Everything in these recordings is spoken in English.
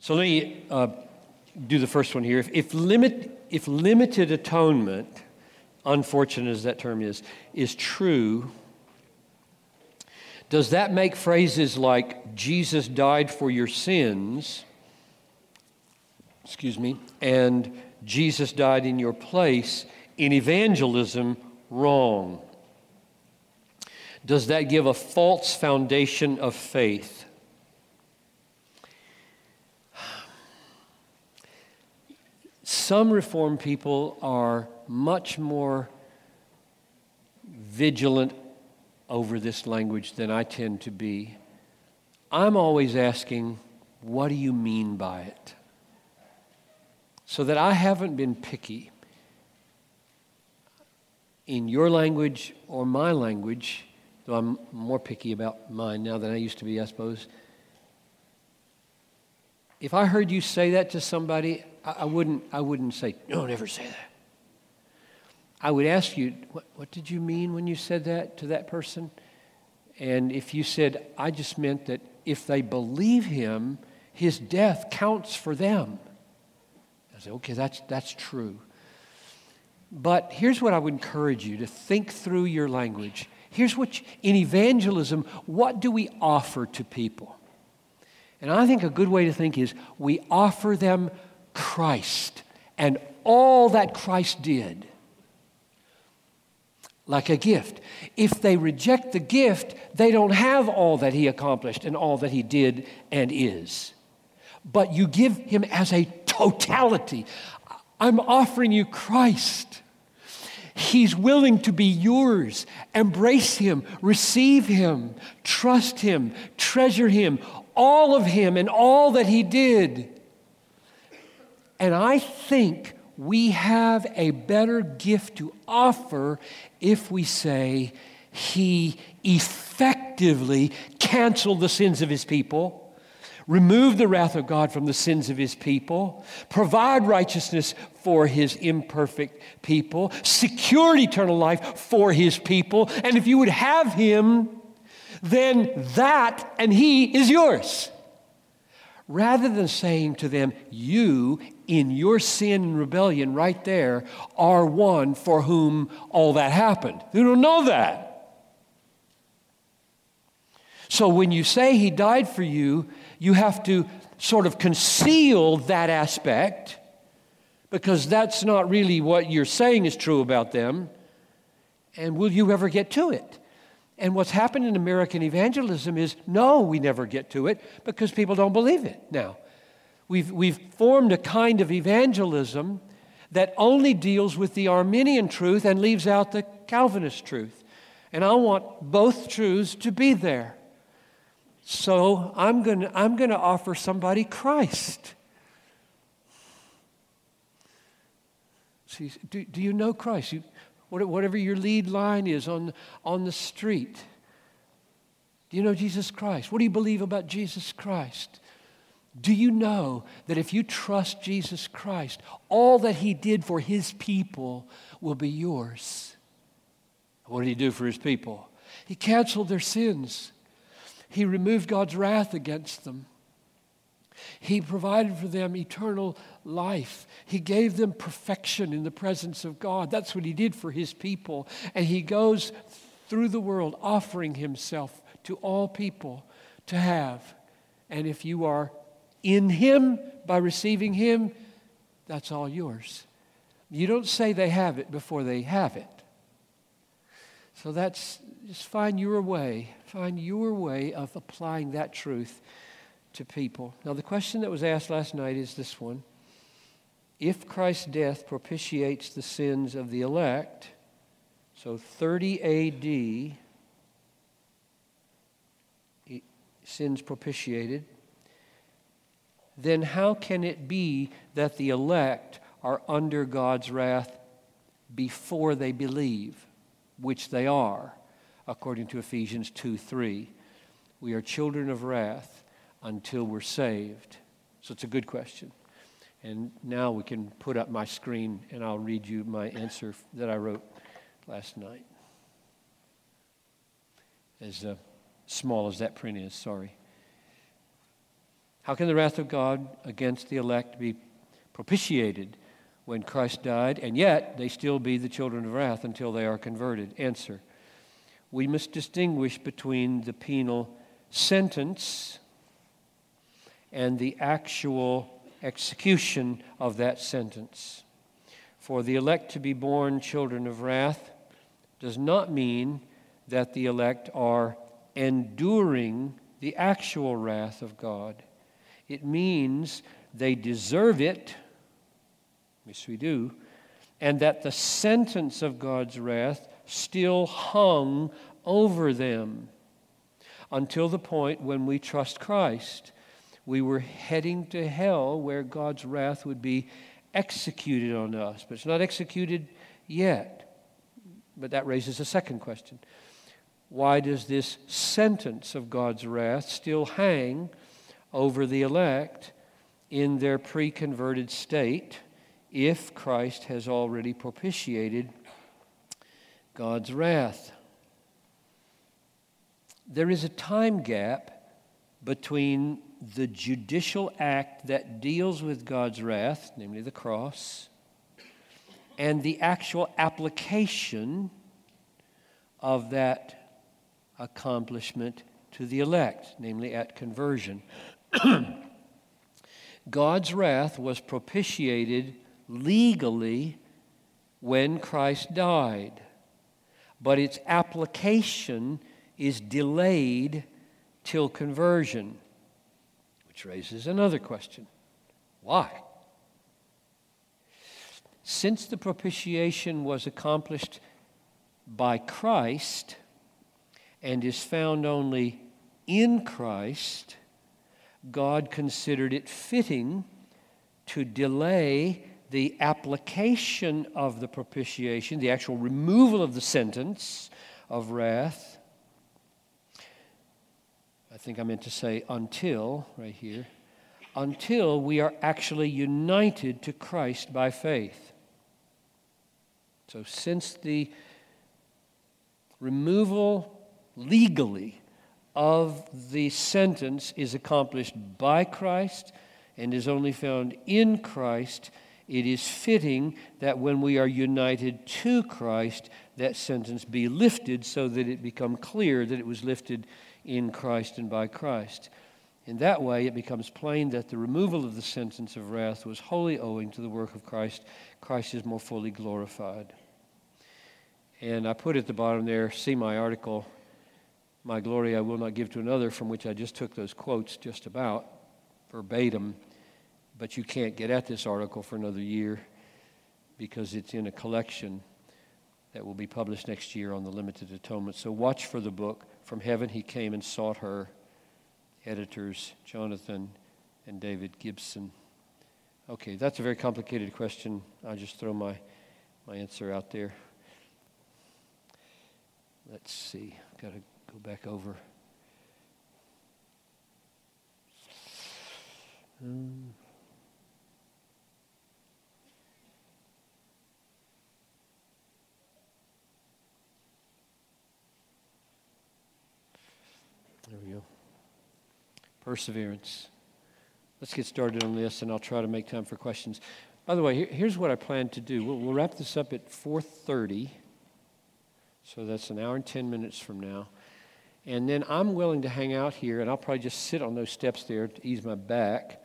So let me uh, do the first one here. If, if, limit, if limited atonement, unfortunate as that term is, is true, does that make phrases like Jesus died for your sins, excuse me, and Jesus died in your place in evangelism wrong? Does that give a false foundation of faith? Some reform people are much more vigilant over this language than I tend to be. I'm always asking, what do you mean by it? So that I haven't been picky in your language or my language, though I'm more picky about mine now than I used to be, I suppose. If I heard you say that to somebody, I, I wouldn't, I wouldn't say, no, never say that. I would ask you, what, what did you mean when you said that to that person? And if you said, I just meant that if they believe him, his death counts for them. I say, okay, that's, that's true. But here's what I would encourage you to think through your language. Here's what, you, in evangelism, what do we offer to people? And I think a good way to think is we offer them Christ and all that Christ did like a gift. If they reject the gift, they don't have all that he accomplished and all that he did and is. But you give him as a totality. I'm offering you Christ. He's willing to be yours. Embrace him, receive him, trust him, treasure him, all of him and all that he did. And I think we have a better gift to offer if we say, He effectively canceled the sins of His people, remove the wrath of God from the sins of His people, provide righteousness for His imperfect people, secure eternal life for His people, and if you would have Him, then that and He is yours. Rather than saying to them, You, in your sin and rebellion right there, are one for whom all that happened. You don't know that. So when you say he died for you, you have to sort of conceal that aspect because that's not really what you're saying is true about them. And will you ever get to it? And what's happened in American evangelism is no, we never get to it because people don't believe it now. We've, we've formed a kind of evangelism that only deals with the Arminian truth and leaves out the Calvinist truth. And I want both truths to be there. So I'm going to I'm going to offer somebody Christ. See, do, do you know Christ? You, whatever your lead line is on, on the street. Do you know Jesus Christ? What do you believe about Jesus Christ? Do you know that if you trust Jesus Christ, all that he did for his people will be yours? What did he do for his people? He canceled their sins. He removed God's wrath against them. He provided for them eternal life. He gave them perfection in the presence of God. That's what He did for His people. And He goes through the world offering Himself to all people to have. And if you are in Him by receiving Him, that's all yours. You don't say they have it before they have it. So that's just find your way, find your way of applying that truth to people. Now, the question that was asked last night is this one If Christ's death propitiates the sins of the elect, so 30 AD, sins propitiated, then how can it be that the elect are under God's wrath before they believe, which they are, according to Ephesians 2 3? We are children of wrath until we're saved? So it's a good question. And now we can put up my screen and I'll read you my answer that I wrote last night. As uh, small as that print is, sorry. How can the wrath of God against the elect be propitiated when Christ died, and yet they still be the children of wrath until they are converted? Answer We must distinguish between the penal sentence and the actual execution of that sentence. For the elect to be born children of wrath does not mean that the elect are enduring the actual wrath of God. It means they deserve it, yes, we do, and that the sentence of God's wrath still hung over them until the point when we trust Christ. We were heading to hell where God's wrath would be executed on us, but it's not executed yet. But that raises a second question. Why does this sentence of God's wrath still hang over the elect in their pre converted state if Christ has already propitiated God's wrath? There is a time gap between the judicial act that deals with God's wrath, namely the cross, and the actual application of that accomplishment to the elect, namely at conversion. God's wrath was propitiated legally when Christ died, but its application is delayed till conversion. Which raises another question why? Since the propitiation was accomplished by Christ and is found only in Christ, God considered it fitting to delay the application of the propitiation, the actual removal of the sentence of wrath, I think I meant to say until, right here, until we are actually united to Christ by faith. So, since the removal legally of the sentence is accomplished by Christ and is only found in Christ, it is fitting that when we are united to Christ, that sentence be lifted so that it become clear that it was lifted in Christ and by Christ. In that way, it becomes plain that the removal of the sentence of wrath was wholly owing to the work of Christ. Christ is more fully glorified. And I put at the bottom there, see my article, My Glory I Will Not Give to Another, from which I just took those quotes just about verbatim. But you can't get at this article for another year because it's in a collection that will be published next year on the limited atonement. So watch for the book. From heaven he came and sought her. Editors Jonathan and David Gibson. Okay, that's a very complicated question. I'll just throw my, my answer out there. Let's see. Got to go back over. Um, There we go. Perseverance. Let's get started on this, and I'll try to make time for questions. By the way, here's what I plan to do. We'll, we'll wrap this up at 4:30, so that's an hour and 10 minutes from now. And then I'm willing to hang out here, and I'll probably just sit on those steps there to ease my back,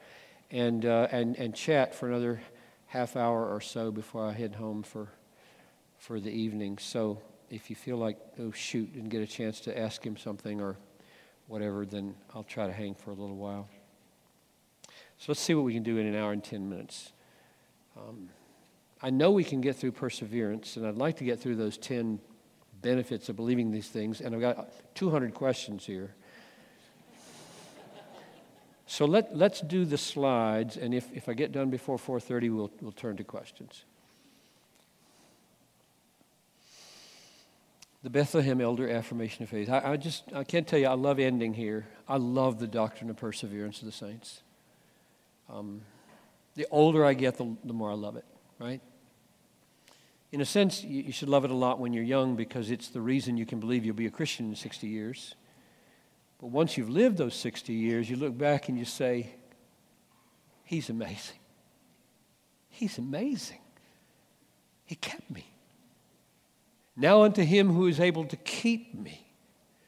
and uh, and and chat for another half hour or so before I head home for for the evening. So if you feel like oh shoot, didn't get a chance to ask him something or whatever, then I'll try to hang for a little while. So let's see what we can do in an hour and 10 minutes. Um, I know we can get through perseverance, and I'd like to get through those 10 benefits of believing these things, and I've got 200 questions here. So let, let's do the slides, and if, if I get done before 4.30, we'll, we'll turn to questions. the Bethlehem Elder Affirmation of Faith. I, I, just, I can't tell you, I love ending here. I love the doctrine of perseverance of the saints. Um, the older I get, the, the, more I love it, right? In a sense, you, should love it a lot when you're young because it's the reason you can believe you'll be a Christian in 60 years. But once you've lived those 60 years, you look back and you say, He's amazing. He's amazing. He kept me. Now unto him who is able to keep me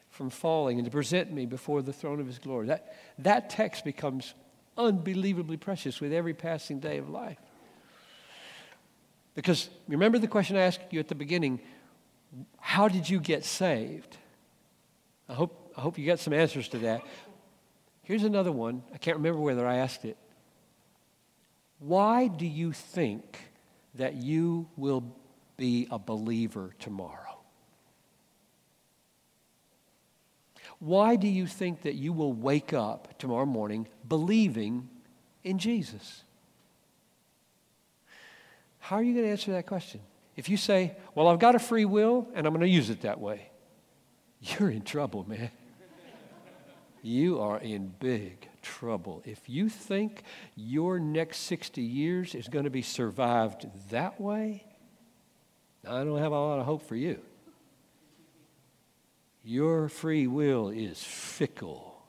from falling and to present me before the throne of his glory. That, that text becomes unbelievably precious with every passing day of life. Because remember the question I asked you at the beginning how did you get saved? I hope, I hope you got some answers to that. Here's another one. I can't remember whether I asked it. Why do you think that you will be a believer tomorrow? Why do you think that you will wake up tomorrow morning believing in Jesus? How are you going to answer that question? If you say, Well, I've got a free will and I'm going to use it that way, you're in trouble, man. You are in big trouble. If you think your next 60 years is going to be survived that way, I don't have a lot of hope for you. Your free will is fickle.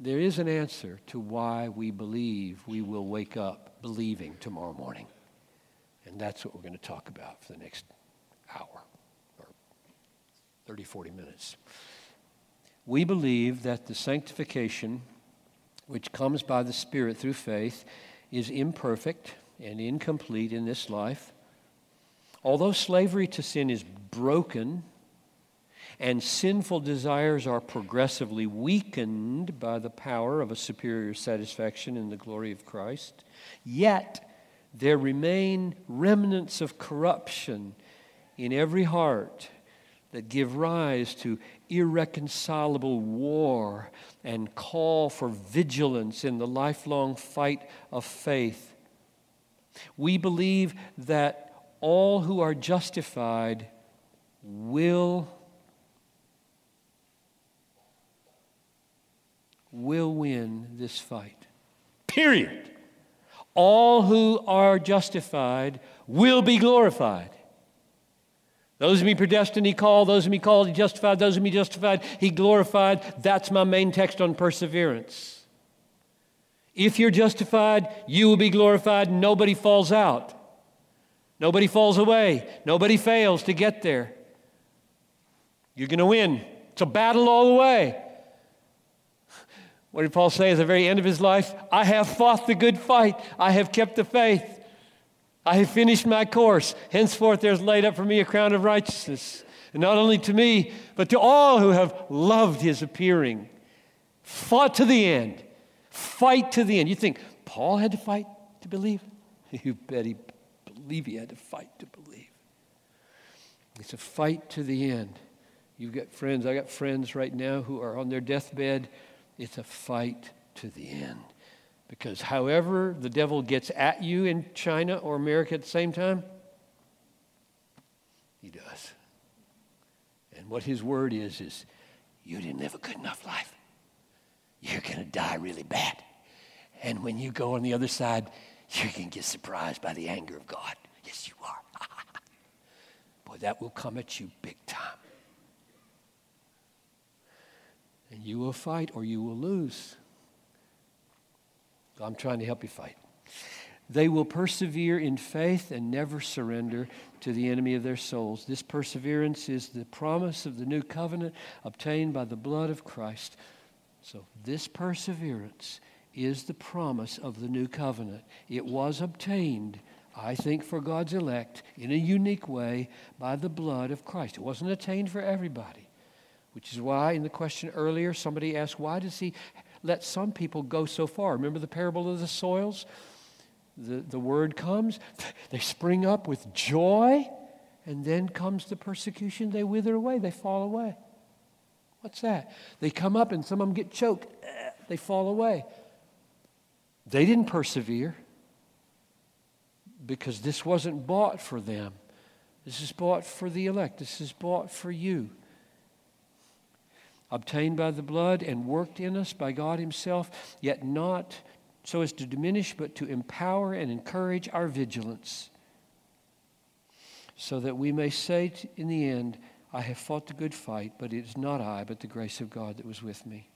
There is an answer to why we believe we will wake up believing tomorrow morning. And that's what we're going to talk about for the next hour or 30, 40 minutes. We believe that the sanctification which comes by the Spirit through faith is imperfect and incomplete in this life. Although slavery to sin is broken and sinful desires are progressively weakened by the power of a superior satisfaction in the glory of Christ, yet there remain remnants of corruption in every heart that give rise to irreconcilable war and call for vigilance in the lifelong fight of faith. We believe that all who are justified will will win this fight. Period. All who are justified will be glorified. Those whom he predestined, he called. Those whom he called, he justified. Those whom he justified, he glorified. That's my main text on perseverance. If you're justified, you will be glorified. Nobody falls out. Nobody falls away. Nobody fails to get there. You're going to win. It's a battle all the way. What did Paul say at the very end of his life? I have fought the good fight. I have kept the faith. I have finished my course. Henceforth, there's laid up for me a crown of righteousness. And not only to me, but to all who have loved his appearing. Fought to the end. Fight to the end. You think Paul had to fight to believe? You bet he believe he had to fight to believe. It's a fight to the end. You've got friends, I got friends right now who are on their deathbed it's a fight to the end. Because however the devil gets at you in China or America at the same time, he does. And what his word is, is you didn't live a good enough life. You're going to die really bad. And when you go on the other side, going to get surprised by the anger of God. Yes, you are. Boy, that will come at you big time. And you will fight or you will lose. I'm trying to help you fight. They will persevere in faith and never surrender to the enemy of their souls. This perseverance is the promise of the new covenant obtained by the blood of Christ. So, this perseverance is the promise of the new covenant. It was obtained, I think, for God's elect in a unique way by the blood of Christ. It wasn't attained for everybody. Which is why, in the question earlier, somebody asked, why does he let some people go so far? Remember the parable of the soils? The, the word comes, they spring up with joy, and then comes the persecution, they wither away, they fall away. What's that? They come up and some of them get choked, they fall away. They didn't persevere because this wasn't bought for them. This is bought for the elect. This is bought for you obtained by the blood and worked in us by God Himself, yet not so as to diminish, but to empower and encourage our vigilance, so that we may say in the end, I have fought the good fight, but it is not I, but the grace of God that was with me.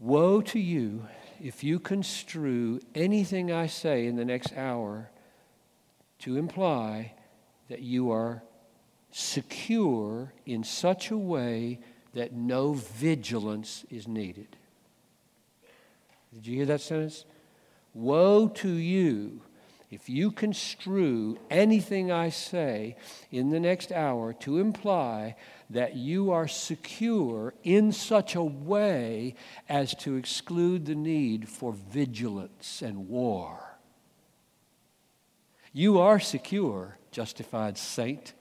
Woe to you if you construe anything I say in the next hour to imply that you are secure in such a way that no vigilance is needed. Did you hear that sentence? Woe to you if you construe anything I say in the next hour to imply that you are secure in such a way as to exclude the need for vigilance and war. You are secure, justified saint,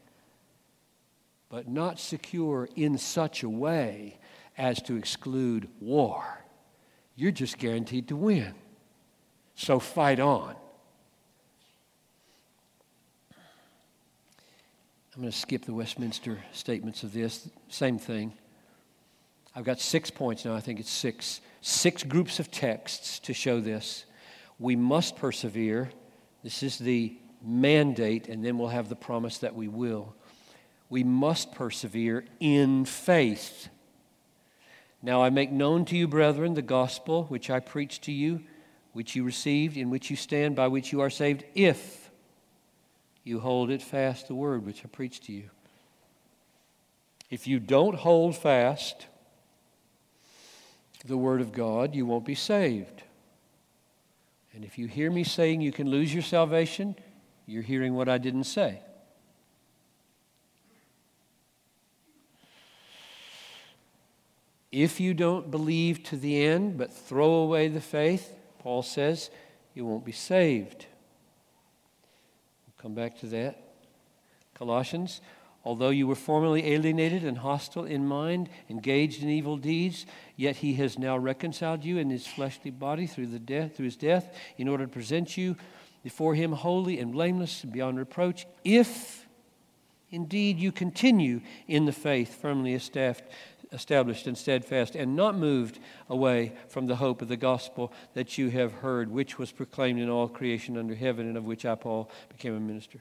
but not secure in such a way as to exclude war. You're just guaranteed to win. So fight on. I'm going to skip the Westminster statements of this. Same thing. I've got six points now. I think it's six. Six groups of texts to show this. We must persevere. This is the mandate, and then we'll have the promise that we will. We must persevere in faith. Now I make known to you, brethren, the gospel which I preached to you, which you received, in which you stand, by which you are saved, if you hold it fast, the word which I preached to you. If you don't hold fast the word of God, you won't be saved. And if you hear me saying you can lose your salvation, you're hearing what I didn't say. If you don't believe to the end but throw away the faith, Paul says, you won't be saved. We'll come back to that. Colossians, although you were formerly alienated and hostile in mind, engaged in evil deeds, yet he has now reconciled you in his fleshly body through, the death, through his death in order to present you before him holy and blameless and beyond reproach, if indeed you continue in the faith firmly established established and steadfast, and not moved away from the hope of the gospel that you have heard, which was proclaimed in all creation under heaven, and of which I, Paul, became a minister.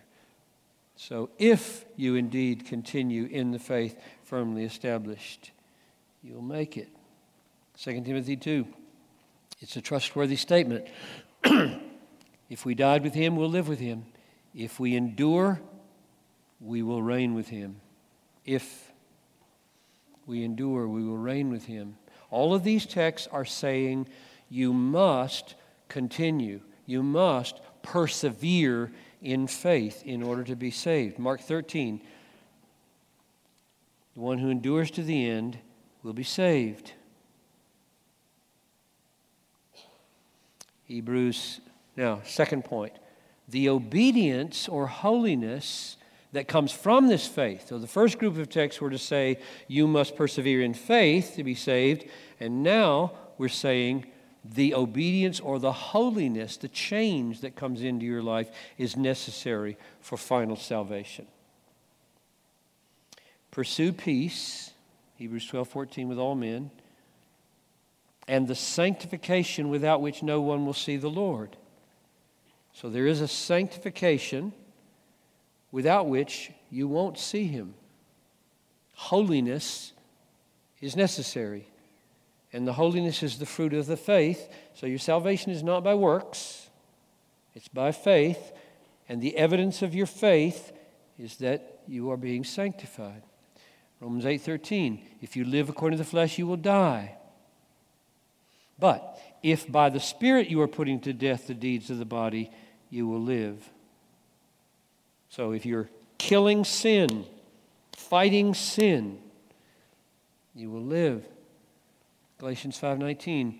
So, if you indeed continue in the faith firmly established, you'll make it. 2 Timothy 2. It's a trustworthy statement. if we died with him, we'll live with him. If we endure, we will reign with him. If we endure, we will reign with him. All of these texts are saying you must continue, you must persevere in faith in order to be saved. Mark 13 the one who endures to the end will be saved. Hebrews, now, second point. The obedience or holiness that comes from this faith. So the first group of texts were to say, you must persevere in faith to be saved. And now we're saying the obedience or the holiness, the change that comes into your life is necessary for final salvation. Pursue peace, Hebrews 12 14, with all men, and the sanctification without which no one will see the Lord. So there is a sanctification without which you won't see him. Holiness is necessary. And the holiness is the fruit of the faith. So your salvation is not by works, it's by faith. And the evidence of your faith is that you are being sanctified. Romans 8:13 If you live according to the flesh you will die. But if by the spirit you are putting to death the deeds of the body you will live. So if you're killing sin, fighting sin, you will live. Galatians 5:19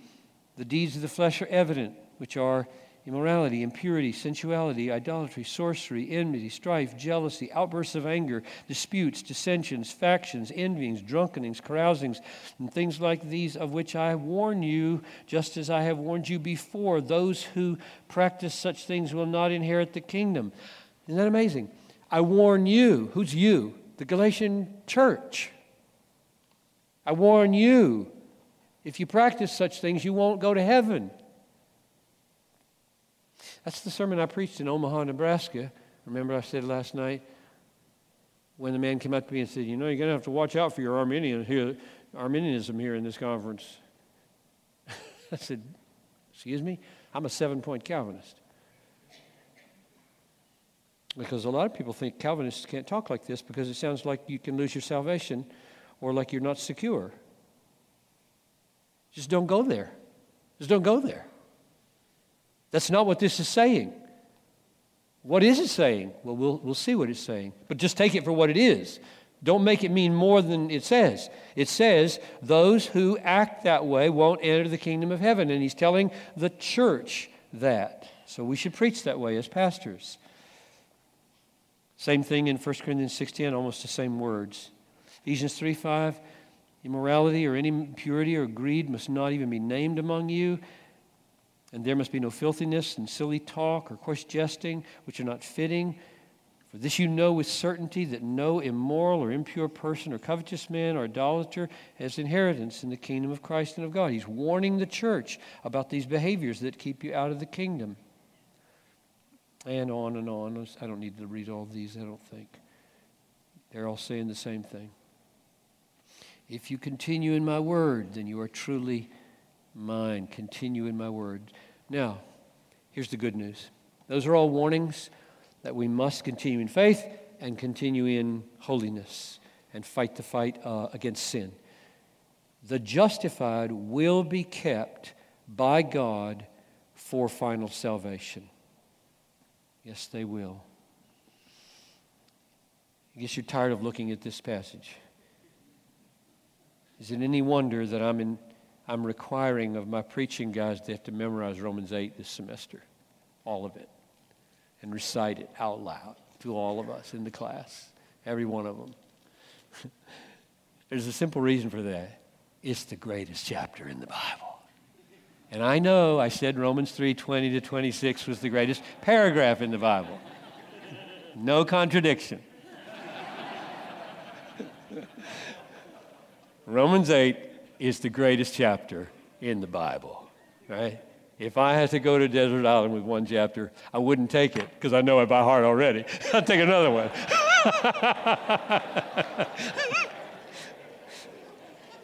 The deeds of the flesh are evident, which are immorality, impurity, sensuality, idolatry, sorcery, enmity, strife, jealousy, outbursts of anger, disputes, dissensions, factions, envyings, drunkenings, carousings, and things like these, of which I warn you, just as I have warned you before. Those who practice such things will not inherit the kingdom. Isn't that amazing? I warn you. Who's you? The Galatian church. I warn you. If you practice such things, you won't go to heaven. That's the sermon I preached in Omaha, Nebraska. Remember, I said last night when the man came up to me and said, You know, you're going to have to watch out for your Arminian here, Arminianism here in this conference. I said, Excuse me? I'm a seven point Calvinist. Because a lot of people think Calvinists can't talk like this because it sounds like you can lose your salvation or like you're not secure. Just don't go there. Just don't go there. That's not what this is saying. What is it saying? Well, we'll, we'll see what it's saying. But just take it for what it is. Don't make it mean more than it says. It says, those who act that way won't enter the kingdom of heaven. And he's telling the church that. So we should preach that way as pastors. Same thing in 1 Corinthians 16, almost the same words. Ephesians 3 5, immorality or any impurity or greed must not even be named among you. And there must be no filthiness and silly talk or coarse jesting, which are not fitting. For this you know with certainty that no immoral or impure person or covetous man or idolater has inheritance in the kingdom of Christ and of God. He's warning the church about these behaviors that keep you out of the kingdom. And on and on. I don't need to read all these, I don't think. They're all saying the same thing. If you continue in my word, then you are truly mine. Continue in my word. Now, here's the good news. Those are all warnings that we must continue in faith and continue in holiness and fight the fight uh, against sin. The justified will be kept by God for final salvation. Yes, they will. I guess you're tired of looking at this passage. Is it any wonder that I'm, in, I'm requiring of my preaching guys they have to memorize Romans 8 this semester? All of it. And recite it out loud to all of us in the class, every one of them. There's a simple reason for that it's the greatest chapter in the Bible. And I know I said Romans 3 20 to 26 was the greatest paragraph in the Bible. No contradiction. Romans 8 is the greatest chapter in the Bible, right? If I had to go to Desert Island with one chapter, I wouldn't take it because I know it by heart already. I'd take another one.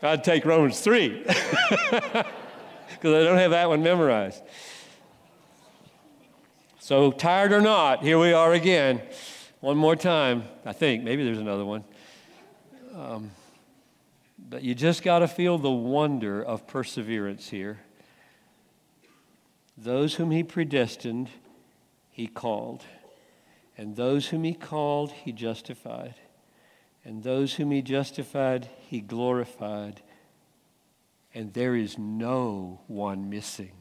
I'd take Romans 3 because I don't have that one memorized. So, tired or not, here we are again. One more time, I think. Maybe there's another one. Um, but you just got to feel the wonder of perseverance here. Those whom he predestined, he called. And those whom he called, he justified. And those whom he justified, he glorified. And there is no one missing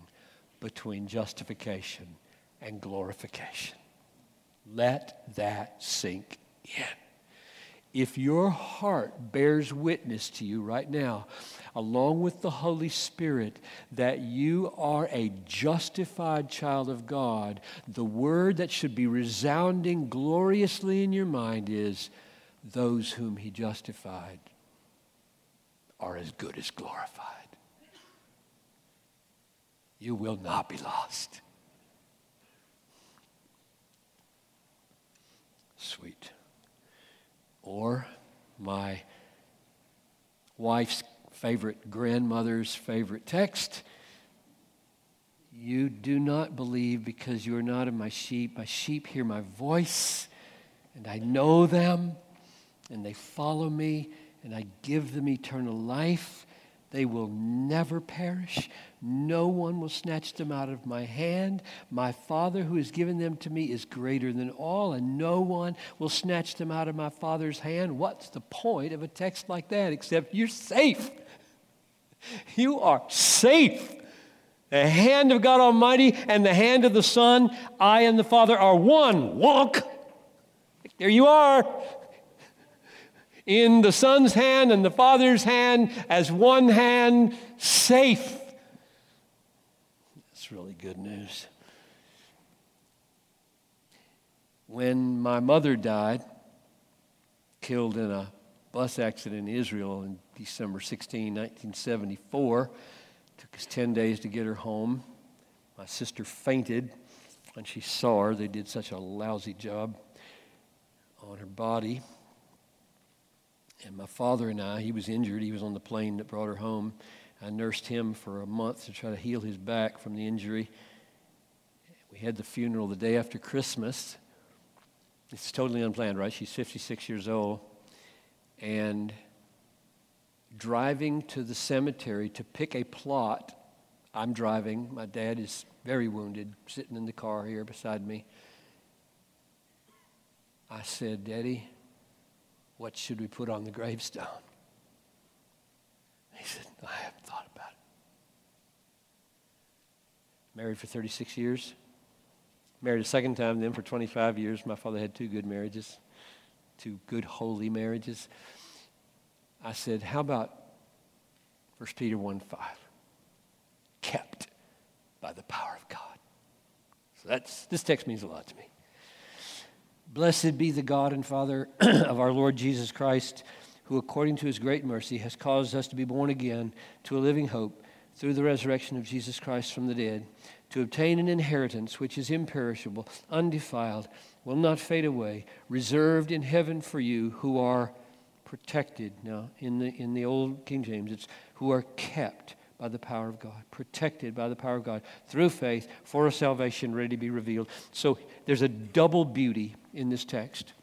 between justification and glorification. Let that sink in if your heart bears witness to you right now, along with the Holy Spirit, that you are a justified child of God, the word that should be resounding gloriously in your mind is those whom he justified are as good as glorified. You will not be lost. Sweet or my wife's favorite grandmother's favorite text. You do not believe because you are not of my sheep. My sheep hear my voice, and I know them, and they follow me, and I give them eternal life. They will never perish. No one will snatch them out of my hand. My Father who has given them to me is greater than all, and no one will snatch them out of my Father's hand. What's the point of a text like that except you're safe? You are safe. The hand of God Almighty and the hand of the Son, I and the Father are one. Walk. There you are in the Son's hand and the Father's hand as one hand, safe. That's really good news. When my mother died, killed in a bus accident in Israel in December 16, 1974, took us 10 days to get her home. My sister fainted when she saw her. They did such a lousy job on her body. And my father and I, he was injured. He was on the plane that brought her home. I nursed him for a month to try to heal his back from the injury. We had the funeral the day after Christmas. It's totally unplanned, right? She's 56 years old. And driving to the cemetery to pick a plot, I'm driving. My dad is very wounded, sitting in the car here beside me. I said, Daddy, what should we put on the gravestone? He said, I haven't thought about it. Married for 36 years. Married a second time, then for 25 years. My father had two good marriages, two good, holy marriages. I said, How about 1 Peter 1 5? Kept by the power of God. So that's, this text means a lot to me. Blessed be the God and Father of our Lord Jesus Christ, who according to his great mercy has caused us to be born again to a living hope through the resurrection of Jesus Christ from the dead, to obtain an inheritance which is imperishable, undefiled, will not fade away, reserved in heaven for you who are protected. Now, in the, in the old King James, it's who are kept by the power of God, protected by the power of God through faith for a salvation ready to be revealed. So there's a double beauty in this text.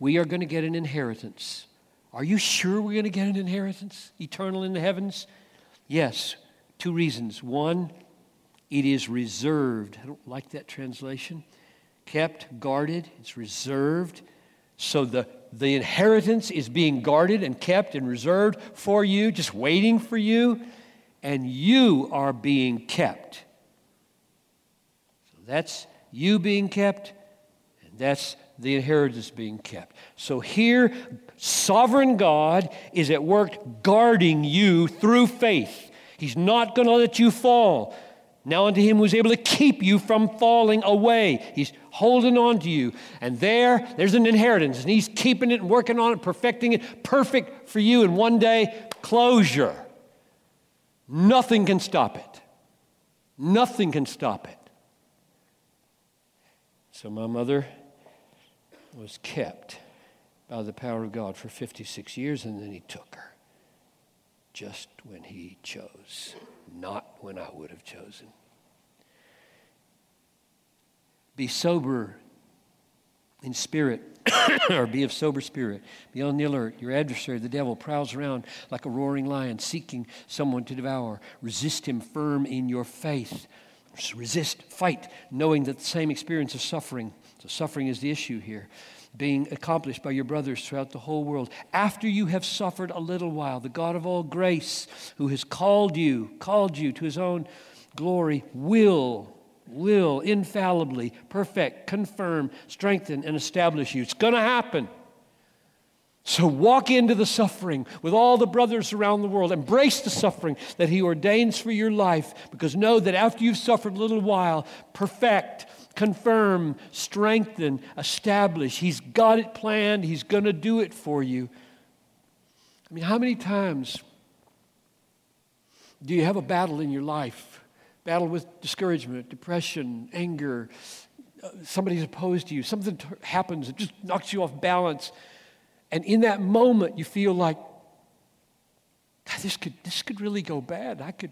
We are going to get an inheritance. Are you sure we're going to get an inheritance, eternal in the heavens? Yes, two reasons. One, it is reserved. I don't like that translation. Kept, guarded, it's reserved. So the, the inheritance is being guarded and kept and reserved for you, just waiting for you, and you are being kept. So that's you being kept, and that's the inheritance being kept. So here, sovereign God is at work guarding you through faith. He's not going to let you fall. Now unto him who's able to keep you from falling away. He's holding on to you. And there, there's an inheritance. And he's keeping it and working on it, perfecting it, perfect for you. And one day, closure. Nothing can stop it. Nothing can stop it. So my mother was kept by the power of God for 56 years, and then he took her just when he chose not when I would have chosen. Be sober in spirit, or be of sober spirit. Be on the alert. Your adversary, the devil, prowls around like a roaring lion, seeking someone to devour. Resist him firm in your faith. Resist, fight, knowing that the same experience of suffering, so suffering is the issue here, being accomplished by your brothers throughout the whole world. After you have suffered a little while, the God of all grace, who has called you, called you to his own glory, will, will infallibly perfect, confirm, strengthen, and establish you. It's going to happen. So walk into the suffering with all the brothers around the world. Embrace the suffering that He ordains for your life because know that after you've suffered a little while, perfect, confirm, strengthen, establish. He's got it planned, He's going to do it for you. I mean, how many times do you have a battle in your life? Battle with discouragement, depression, anger. Uh, somebody's opposed to you. Something t- happens that just knocks you off balance. And in that moment, you feel like, this could, this could really go bad. I could,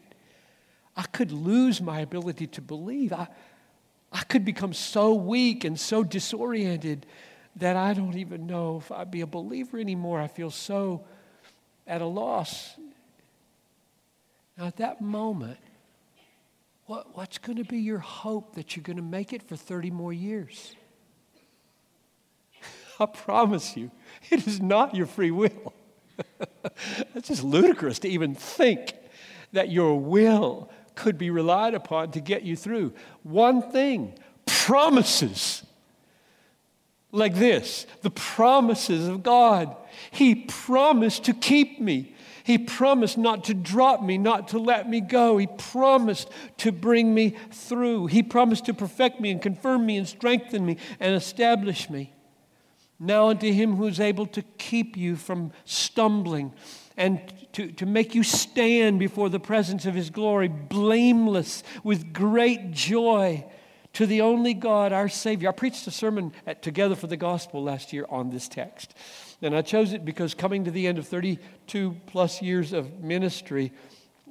I could lose my ability to believe. I, I could become so weak and so disoriented that I don't even know if I'd be a believer anymore. I feel so at a loss. Now, at that moment, what, what's going to be your hope that you're going to make it for 30 more years? I promise you, it is not your free will. It's just ludicrous to even think that your will could be relied upon to get you through. One thing promises like this the promises of God. He promised to keep me. He promised not to drop me, not to let me go. He promised to bring me through. He promised to perfect me and confirm me and strengthen me and establish me. Now unto him who is able to keep you from stumbling and to, to make you stand before the presence of his glory, blameless, with great joy. to the only God, our Savior. I preached a sermon at Together for the Gospel last year on this text. And I chose it because coming to the end of 32 plus years of ministry,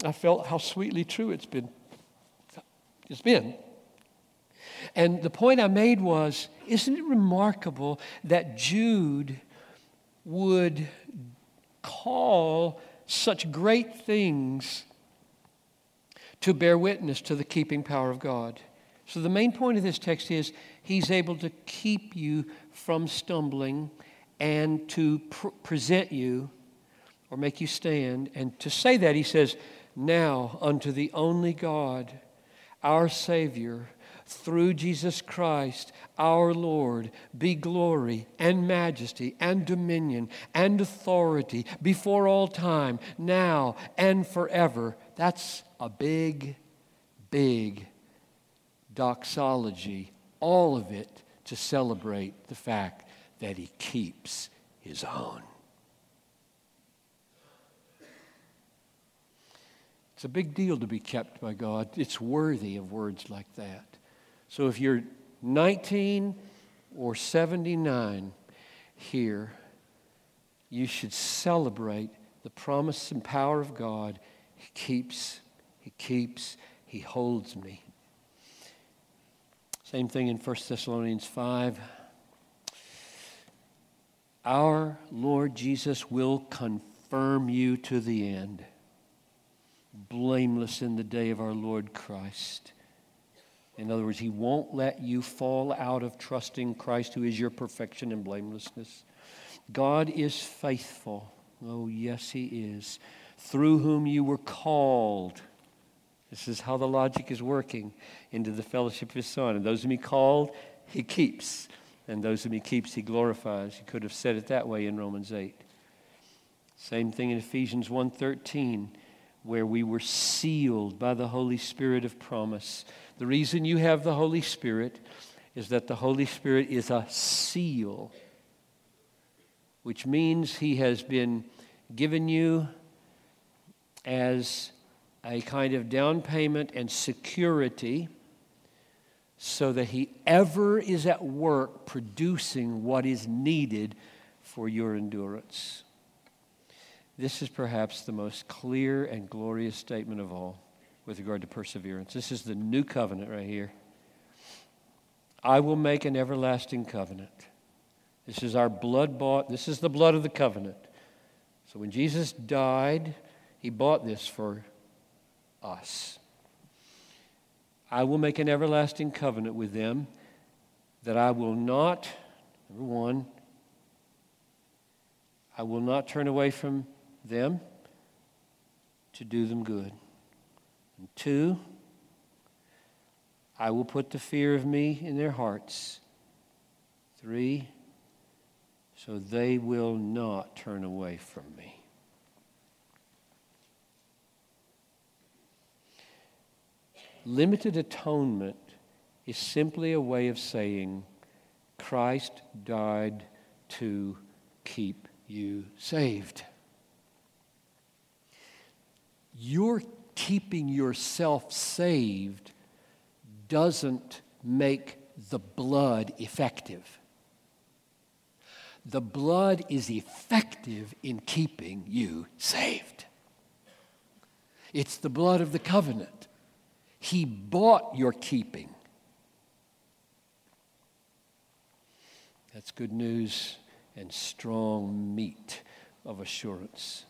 I felt how sweetly true it's been. It's been. And the point I made was isn't it remarkable that Jude would call such great things to bear witness to the keeping power of God? So, the main point of this text is he's able to keep you from stumbling and to pr- present you or make you stand. And to say that, he says, Now unto the only God, our Savior, through Jesus Christ, our Lord, be glory and majesty and dominion and authority before all time, now and forever. That's a big, big doxology, all of it to celebrate the fact that he keeps his own. It's a big deal to be kept by God. It's worthy of words like that. So if you're 19 or 79 here, you should celebrate the promise and power of God. He keeps, He keeps, He holds me. Same thing in 1 Thessalonians 5. Our Lord Jesus will confirm you to the end, blameless in the day of our Lord Christ. In other words, He won't let you fall out of trusting Christ, who is your perfection and blamelessness. God is faithful. Oh, yes, He is. Through whom you were called this is how the logic is working into the fellowship of his son. And those whom he called, he keeps. And those whom he keeps, he glorifies. He could have said it that way in Romans 8. Same thing in Ephesians 1:13, where we were sealed by the Holy Spirit of promise. The reason you have the Holy Spirit is that the Holy Spirit is a seal, which means he has been given you as a kind of down payment and security so that he ever is at work producing what is needed for your endurance. This is perhaps the most clear and glorious statement of all with regard to perseverance. This is the new covenant right here. I will make an everlasting covenant. This is our blood bought, this is the blood of the covenant. So when Jesus died, he bought this for us. I will make an everlasting covenant with them that I will not, number one, I will not turn away from them to do them good. And two, I will put the fear of me in their hearts. Three, so they will not turn away from me. Limited atonement is simply a way of saying Christ died to keep you saved. Your keeping yourself saved doesn't make the blood effective. The blood is effective in keeping you saved. It's the blood of the covenant. He bought your keeping. That's good news and strong meat of assurance.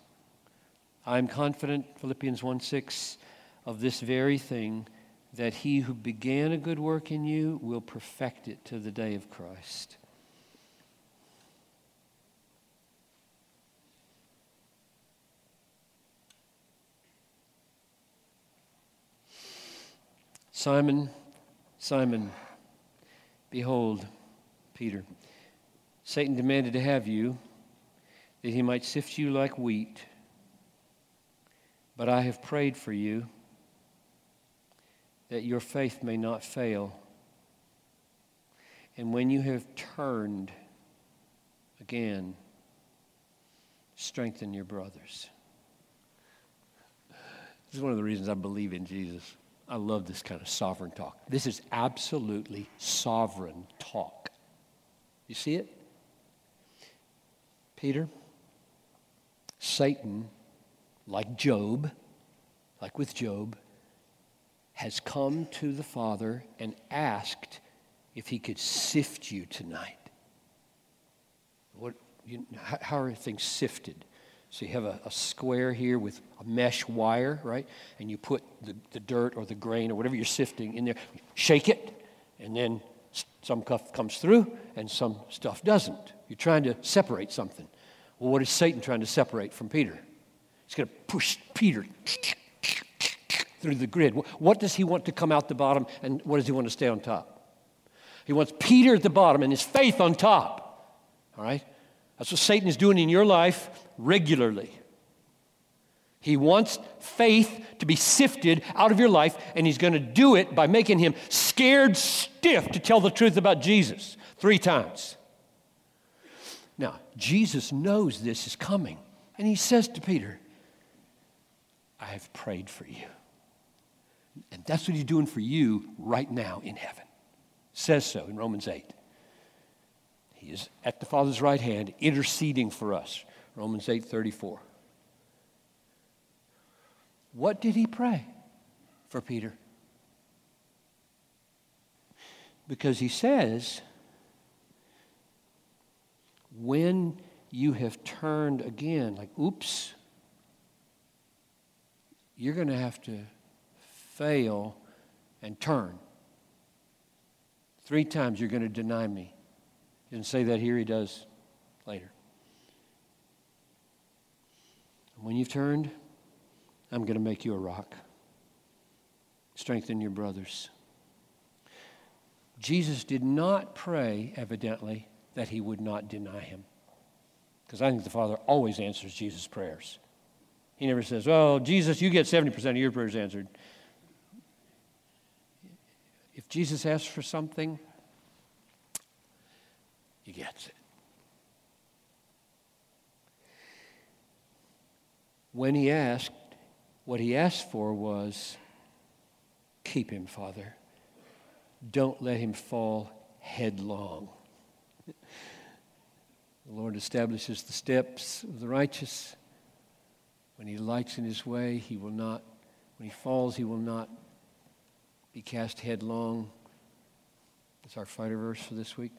I'm confident, Philippians 1 6, of this very thing, that he who began a good work in you will perfect it to the day of Christ. Simon, Simon, behold, Peter, Satan demanded to have you that he might sift you like wheat. But I have prayed for you that your faith may not fail. And when you have turned again, strengthen your brothers. This is one of the reasons I believe in Jesus. I love this kind of sovereign talk. This is absolutely sovereign talk. You see it? Peter, Satan, like Job, like with Job, has come to the Father and asked if he could sift you tonight. What, you, how are things sifted? So you have a, a, square here with a mesh wire, right? And you put the, the dirt or the grain or whatever you're sifting in there, shake it, and then some stuff comes through and some stuff doesn't. You're trying to separate something. Well, what is Satan trying to separate from Peter? He's going to push Peter through the grid. What does he want to come out the bottom and what does he want to stay on top? He wants Peter at the bottom and his faith on top. All right? That's what Satan is doing in your life regularly. He wants faith to be sifted out of your life, and he's going to do it by making him scared stiff to tell the truth about Jesus three times. Now, Jesus knows this is coming, and he says to Peter, I have prayed for you. And that's what he's doing for you right now in heaven. Says so in Romans 8. He is at the Father's right hand interceding for us. Romans 8 34. What did he pray for Peter? Because he says, when you have turned again, like, oops, you're going to have to fail and turn. Three times you're going to deny me. He didn't say that here, he does later. When you've turned, I'm going to make you a rock. Strengthen your brothers. Jesus did not pray, evidently, that he would not deny him. Because I think the Father always answers Jesus' prayers. He never says, Well, Jesus, you get 70% of your prayers answered. If Jesus asks for something, he gets it. When he asked, what he asked for was, Keep him, Father. Don't let him fall headlong. The Lord establishes the steps of the righteous. When he lights in his way, he will not, when he falls, he will not be cast headlong. That's our fighter verse for this week.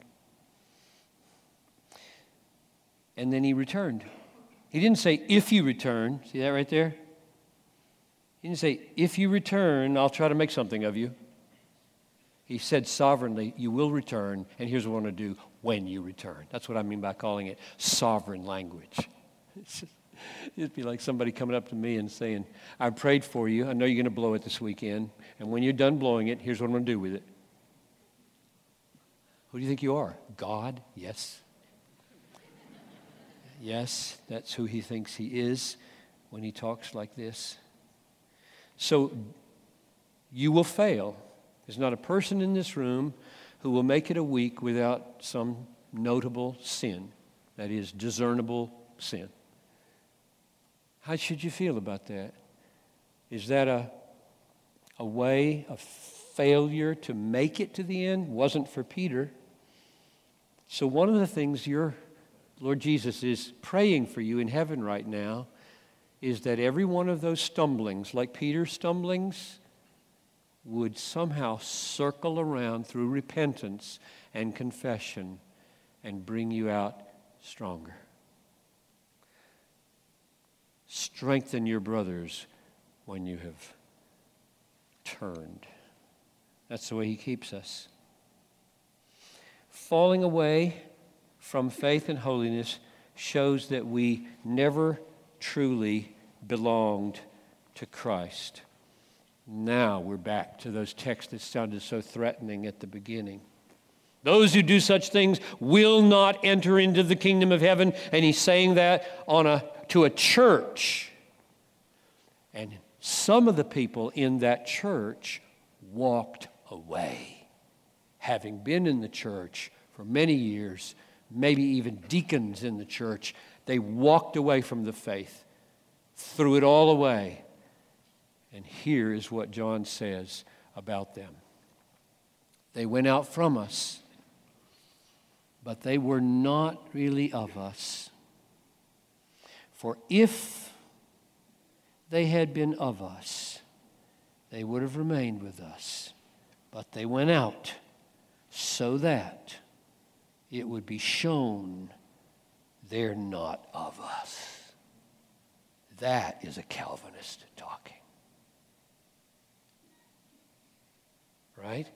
And then he returned. He didn't say, if you return. See that right there? He didn't say, if you return, I'll try to make something of you. He said sovereignly, you will return, and here's what I want to do when you return. That's what I mean by calling it sovereign language. It'd be like somebody coming up to me and saying, I prayed for you. I know you're going to blow it this weekend. And when you're done blowing it, here's what I'm going to do with it. Who do you think you are? God? Yes. Yes, that's who he thinks he is when he talks like this. So you will fail. There's not a person in this room who will make it a week without some notable sin, that is, discernible sin. How should you feel about that? Is that a, a way of failure to make it to the end? Wasn't for Peter. So, one of the things your Lord Jesus is praying for you in heaven right now is that every one of those stumblings, like Peter's stumblings, would somehow circle around through repentance and confession and bring you out stronger. Strengthen your brothers when you have turned. That's the way He keeps us. Falling away from faith and holiness shows that we never truly belonged to Christ. Now we're back to those texts that sounded so threatening at the beginning. Those who do such things will not enter into the kingdom of heaven. And he's saying that on a to a church. And some of the people in that church walked away, having been in the church for many years, maybe even deacons in the church. They walked away from the faith, threw it all away, And here is what John says about them they went out from us, but they were not really of us. For if they had been of us, they would have remained with us. But they went out so that it would be shown they're not of us. That is a Calvinist talking. Right?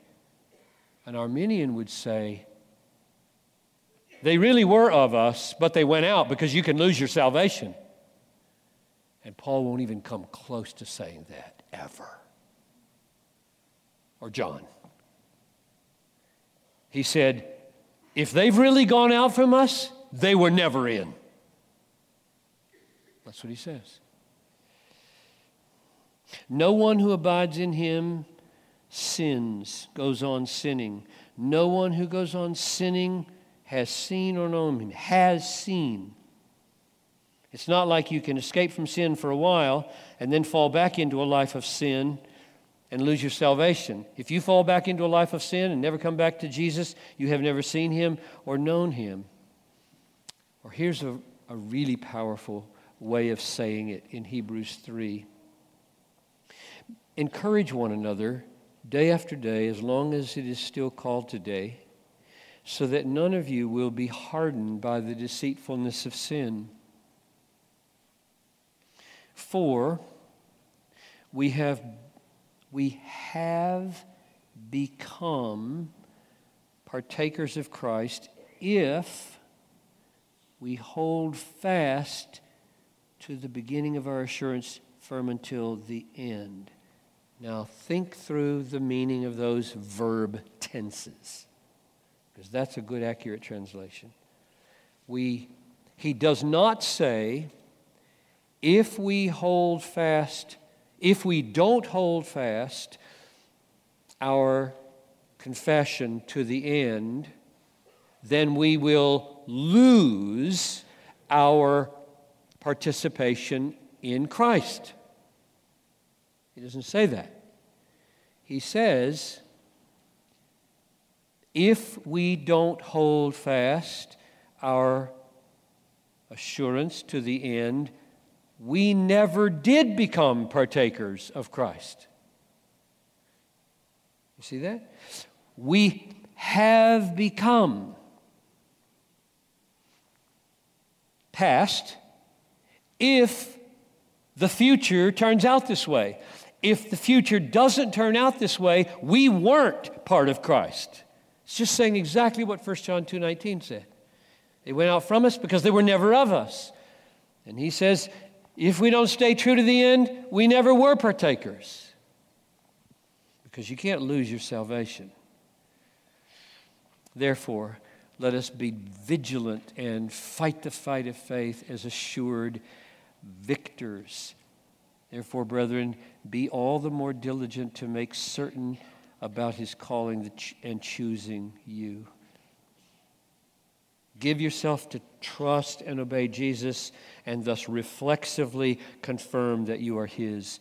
An Arminian would say, they really were of us, but they went out because you can lose your salvation. And Paul won't even come close to saying that ever. Or John. He said, if they've really gone out from us, they were never in. That's what he says. No one who abides in him sins, goes on sinning. No one who goes on sinning has seen or known him, has seen. It's not like you can escape from sin for a while and then fall back into a life of sin and lose your salvation. If you fall back into a life of sin and never come back to Jesus, you have never seen him or known him. Or here's a, a really powerful way of saying it in Hebrews 3 Encourage one another day after day, as long as it is still called today, so that none of you will be hardened by the deceitfulness of sin. For we have, we have become partakers of Christ if we hold fast to the beginning of our assurance firm until the end. Now, think through the meaning of those verb tenses, because that's a good, accurate translation. We, he does not say, if we hold fast, if we don't hold fast our confession to the end, then we will lose our participation in Christ. He doesn't say that. He says, if we don't hold fast our assurance to the end, we never did become partakers of Christ. You see that? We have become past if the future turns out this way if the future doesn't turn out this way, we weren't part of Christ. It's just saying exactly what 1 John 2:19 said. They went out from us because they were never of us. And he says, if we don't stay true to the end, we never were partakers. Because you can't lose your salvation. Therefore, let us be vigilant and fight the fight of faith as assured victors. Therefore, brethren, be all the more diligent to make certain about his calling and choosing you. Give yourself to trust and obey Jesus, and thus reflexively confirm that you are his,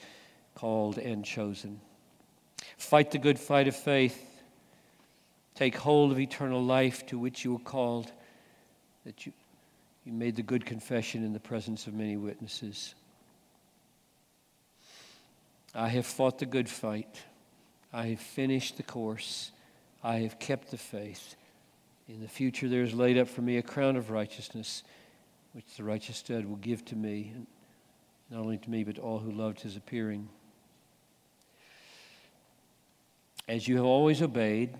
called and chosen. Fight the good fight of faith. Take hold of eternal life to which you were called, that you, you made the good confession in the presence of many witnesses. I have fought the good fight. I have finished the course. I have kept the faith. In the future, there is laid up for me a crown of righteousness, which the righteous judge will give to me, not only to me, but to all who loved his appearing. As you have always obeyed,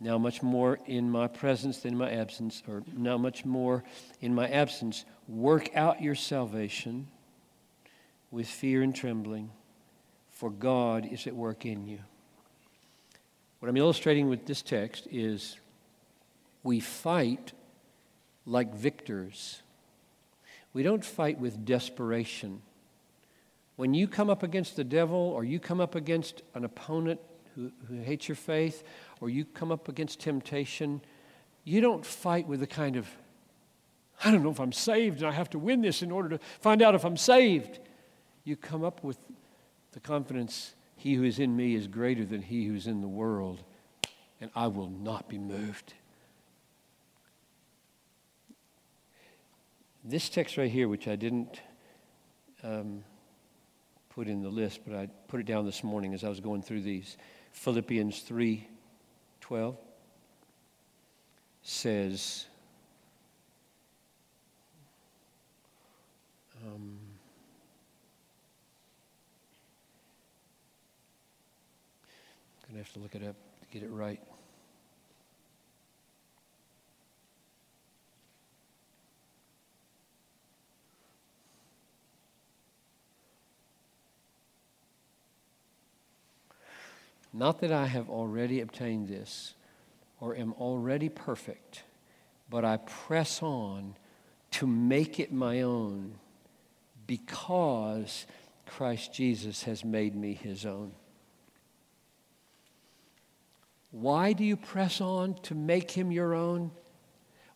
now much more in my presence than in my absence, or now much more in my absence, work out your salvation with fear and trembling, for God is at work in you. What I'm illustrating with this text is we fight like victors. We don't fight with desperation. When you come up against the devil or you come up against an opponent who, who hates your faith or you come up against temptation, you don't fight with the kind of, I don't know if I'm saved and I have to win this in order to find out if I'm saved. you come up with the confidence he who is in me is greater than he who is in the world, and I will not be moved. This text right here, which I didn't um, put in the list, but I put it down this morning as I was going through these. Philippians 3 12 says, um, going to have to look it up to get it right. Not that I have already obtained this or am already perfect, but I press on to make it my own because Christ Jesus has made me his own. Why do you press on to make him your own?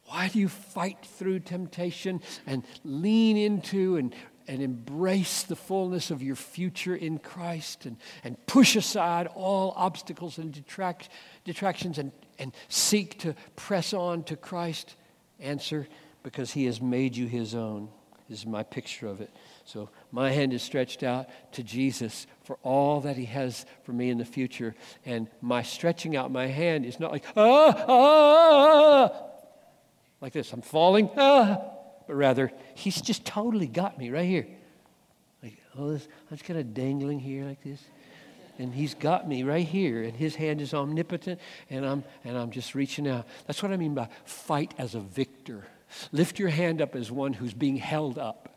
Why do you fight through temptation and lean into and and embrace the fullness of your future in Christ and, and push aside all obstacles and detract, detractions and, and seek to press on to Christ? Answer, because He has made you His own. This is my picture of it. So my hand is stretched out to Jesus for all that He has for me in the future. And my stretching out my hand is not like, ah, ah, ah, like this. I'm falling, ah but rather he's just totally got me right here. Like, oh, this, I'm just kind of dangling here like this. And he's got me right here, and his hand is omnipotent, and I'm, and I'm just reaching out. That's what I mean by fight as a victor. Lift your hand up as one who's being held up.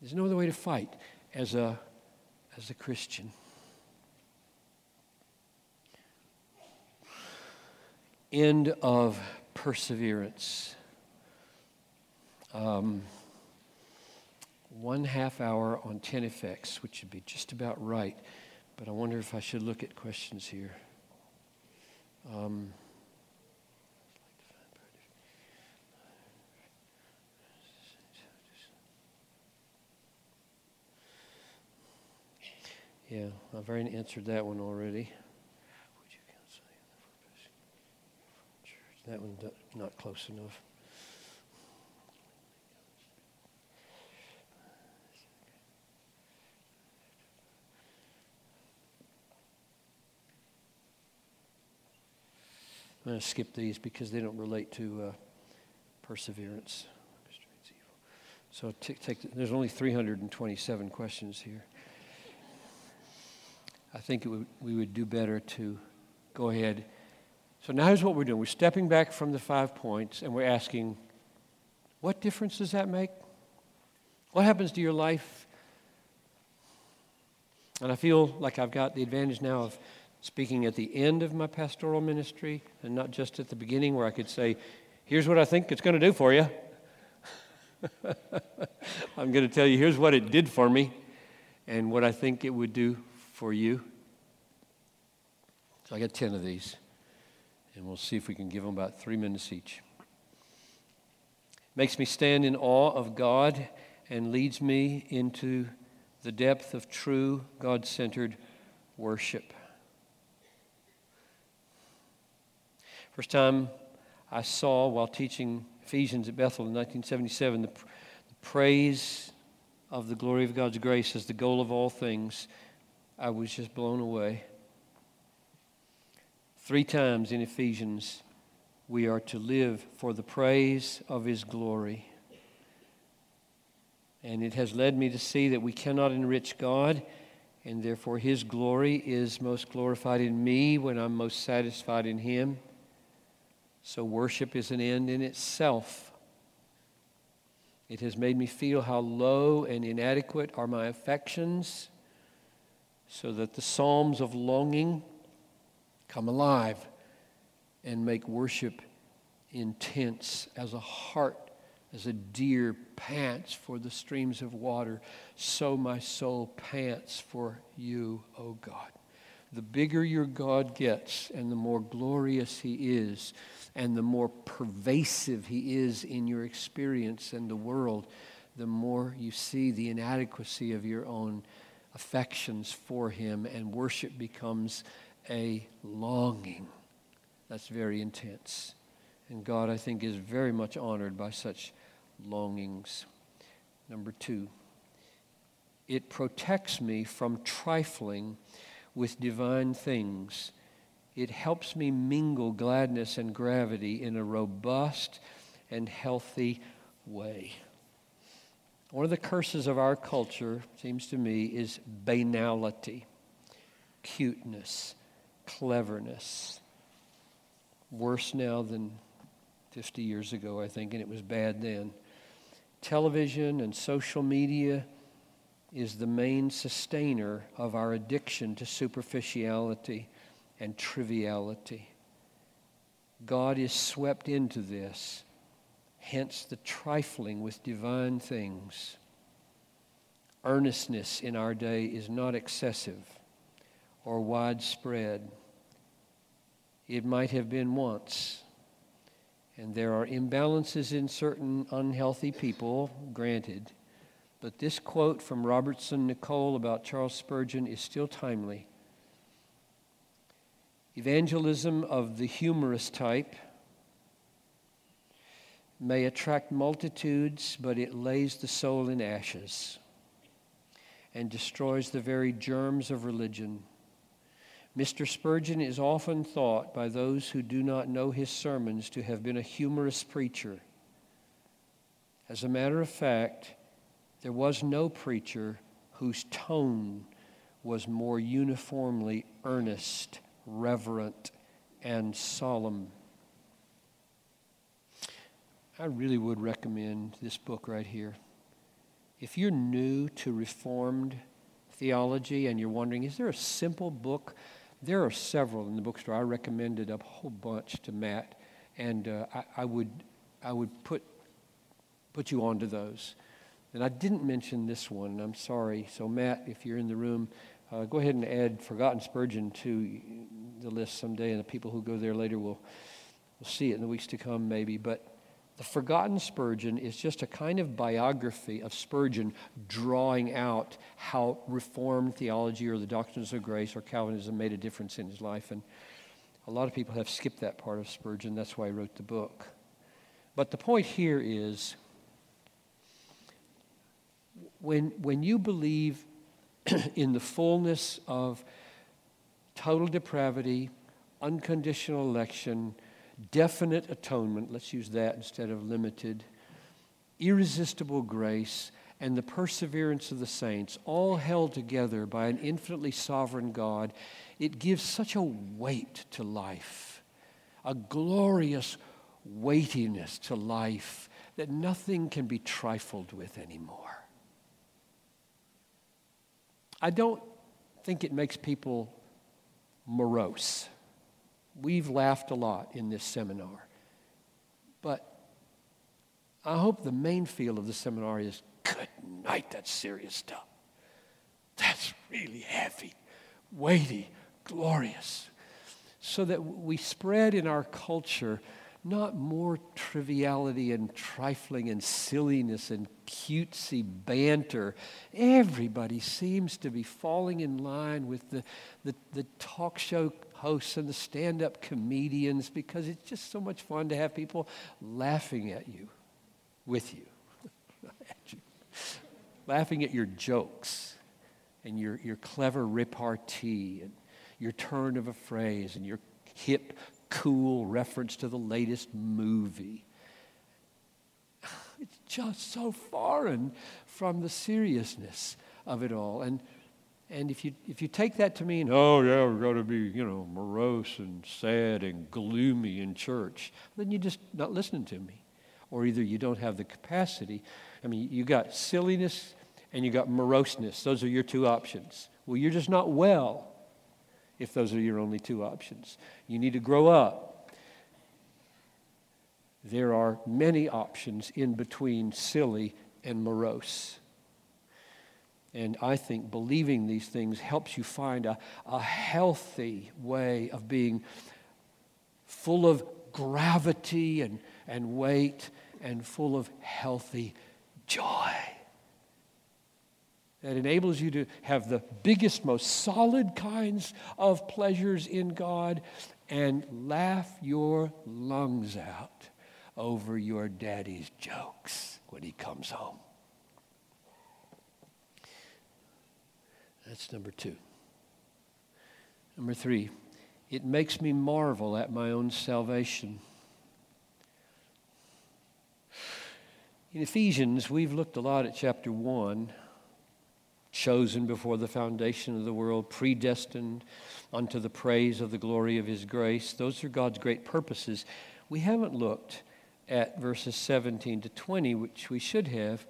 There's no other way to fight as a, as a Christian. End of perseverance um, one half hour on 10 effects, which would be just about right. But I wonder if I should look at questions here. Um, yeah, I've already answered that one already. That one's not close enough. I'm going to skip these because they don't relate to uh, perseverance. So take, take, there's only 327 questions here. I think would, we would do better to go ahead. So now here's what we're doing. We're stepping back from the five points and we're asking, what difference does that make? What happens to your life? And I feel like I've got the advantage now of speaking at the end of my pastoral ministry and not just at the beginning where I could say, here's what I think it's going to do for you. I'm going to tell you, here's what it did for me and what I think it would do for you. So I got 10 of these, and we'll see if we can give them about three minutes each. Makes me stand in awe of God and leads me into the depth of true God centered worship. First time I saw while teaching Ephesians at Bethel in 1977 the, the praise of the glory of God's grace as the goal of all things, I was just blown away. Three times in Ephesians, we are to live for the praise of His glory. And it has led me to see that we cannot enrich God, and therefore His glory is most glorified in me when I'm most satisfied in Him. So, worship is an end in itself. It has made me feel how low and inadequate are my affections, so that the Psalms of longing come alive and make worship intense as a heart, as a deer pants for the streams of water, so my soul pants for you, O God. The bigger your God gets and the more glorious He is, and the more pervasive He is in your experience and the world, the more you see the inadequacy of your own affections for Him, and worship becomes a longing that's very intense. And God, I think, is very much honored by such longings. Number two, it protects me from trifling with divine things. It helps me mingle gladness and gravity in a robust and healthy way. One of the curses of our culture, seems to me, is banality, cuteness, cleverness. Worse now than 50 years ago, I think, and it was bad then. Television and social media is the main sustainer of our addiction to superficiality and triviality. God is swept into this, hence the trifling with divine things. Earnestness in our day is not excessive or widespread. It might have been once. And there are imbalances in certain unhealthy people, granted. But this quote from Robertson Nicoll about Charles Spurgeon is still timely. Evangelism of the humorous type may attract multitudes, but it lays the soul in ashes and destroys the very germs of religion. Mr. Spurgeon is often thought by those who do not know his sermons to have been a humorous preacher. As a matter of fact, there was no preacher whose tone was more uniformly earnest, reverent, and solemn. I really would recommend this book right here. If you're new to Reformed theology and you're wondering, is there a simple book? There are several in the bookstore. I recommended a whole bunch to Matt, and uh, I, I, would, I would put, put you onto those. And I didn't mention this one, I'm sorry. So, Matt, if you're in the room, uh, go ahead and add Forgotten Spurgeon to the list someday, and the people who go there later will, will see it in the weeks to come, maybe. But the Forgotten Spurgeon is just a kind of biography of Spurgeon drawing out how Reformed theology or the doctrines of grace or Calvinism made a difference in his life. And a lot of people have skipped that part of Spurgeon. That's why I wrote the book. But the point here is when, when you believe in the fullness of total depravity, unconditional election, definite atonement, let's use that instead of limited, irresistible grace, and the perseverance of the saints, all held together by an infinitely sovereign God, it gives such a weight to life, a glorious weightiness to life that nothing can be trifled with anymore. I don't think it makes people morose. We've laughed a lot in this seminar. But I hope the main feel of the seminar is good night, that's serious stuff. That's really heavy, weighty, glorious. So that we spread in our culture not more triviality and trifling and silliness and cutesy banter. Everybody seems to be falling in line with the, the, the talk show hosts and the stand up comedians because it's just so much fun to have people laughing at you, with you, laughing at your jokes and your, your clever repartee and your turn of a phrase and your hip cool reference to the latest movie. It's just so foreign from the seriousness of it all. And, and if, you, if you take that to mean, oh, yeah, we're going to be, you know, morose and sad and gloomy in church, then you're just not listening to me. Or either you don't have the capacity. I mean, you got silliness and you got moroseness. Those are your two options. Well, you're just not well if those are your only two options. You need to grow up. There are many options in between silly and morose. And I think believing these things helps you find a, a healthy way of being full of gravity and, and weight and full of healthy joy. that enables you to have the biggest, most solid kinds of pleasures in God and laugh your lungs out over your daddy's jokes when he comes home. That's number two. Number three, it makes me marvel at my own salvation. In Ephesians, we've looked a lot at chapter 1 chosen before the foundation of the world, predestined unto the praise of the glory of his grace. Those are God's great purposes. We haven't looked at verses 17 to 20, which we should have.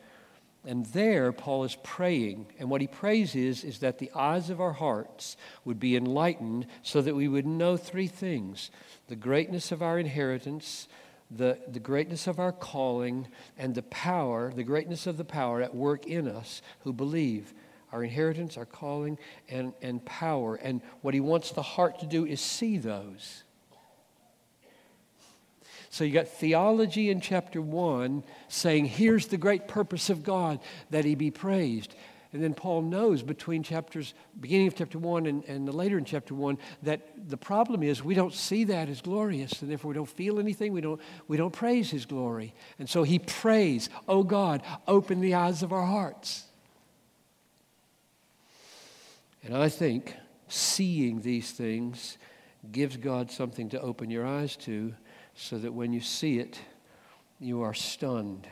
And there, Paul is praying. And what he prays is, is that the eyes of our hearts would be enlightened so that we would know three things the greatness of our inheritance, the, the greatness of our calling, and the power, the greatness of the power at work in us who believe our inheritance, our calling, and, and power. And what he wants the heart to do is see those. So you got theology in chapter one saying, here's the great purpose of God, that he be praised. And then Paul knows between chapters, beginning of chapter one and, and the later in chapter one, that the problem is we don't see that as glorious, and therefore we don't feel anything, we don't, we don't praise his glory. And so he prays, Oh God, open the eyes of our hearts. And I think seeing these things gives God something to open your eyes to so that when you see it, you are stunned.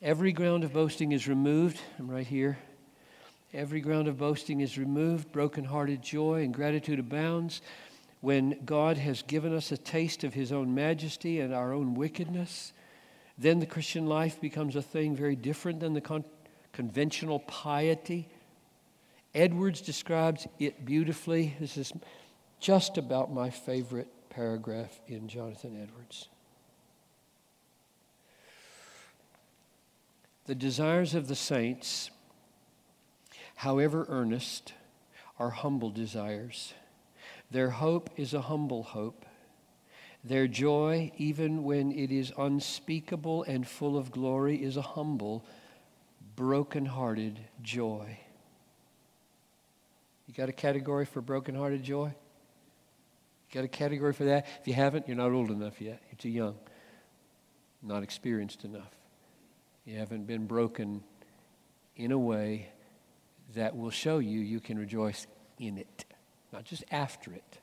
Every ground of boasting is removed. I'm right here. Every ground of boasting is removed. Broken-hearted joy and gratitude abounds when God has given us a taste of His own majesty and our own wickedness. Then the Christian life becomes a thing very different than the con- conventional piety Edwards describes it beautifully. This is just about my favorite paragraph in Jonathan Edwards. The desires of the saints, however earnest, are humble desires. Their hope is a humble hope. Their joy, even when it is unspeakable and full of glory, is a humble, broken-hearted joy. You got a category for brokenhearted joy? Got a category for that? If you haven't, you're not old enough yet. You're too young, not experienced enough. You haven't been broken in a way that will show you you can rejoice in it, not just after it.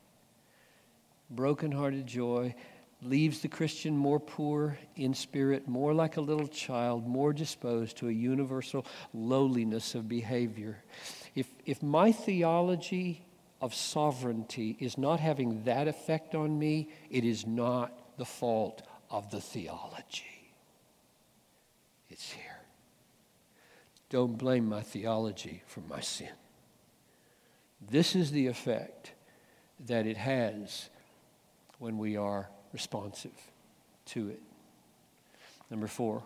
Brokenhearted joy leaves the Christian more poor in spirit, more like a little child, more disposed to a universal lowliness of behavior. If, if my theology of sovereignty is not having that effect on me, it is not the fault of the theology. It's here. Don't blame my theology for my sin. This is the effect that it has when we are responsive to it. Number four,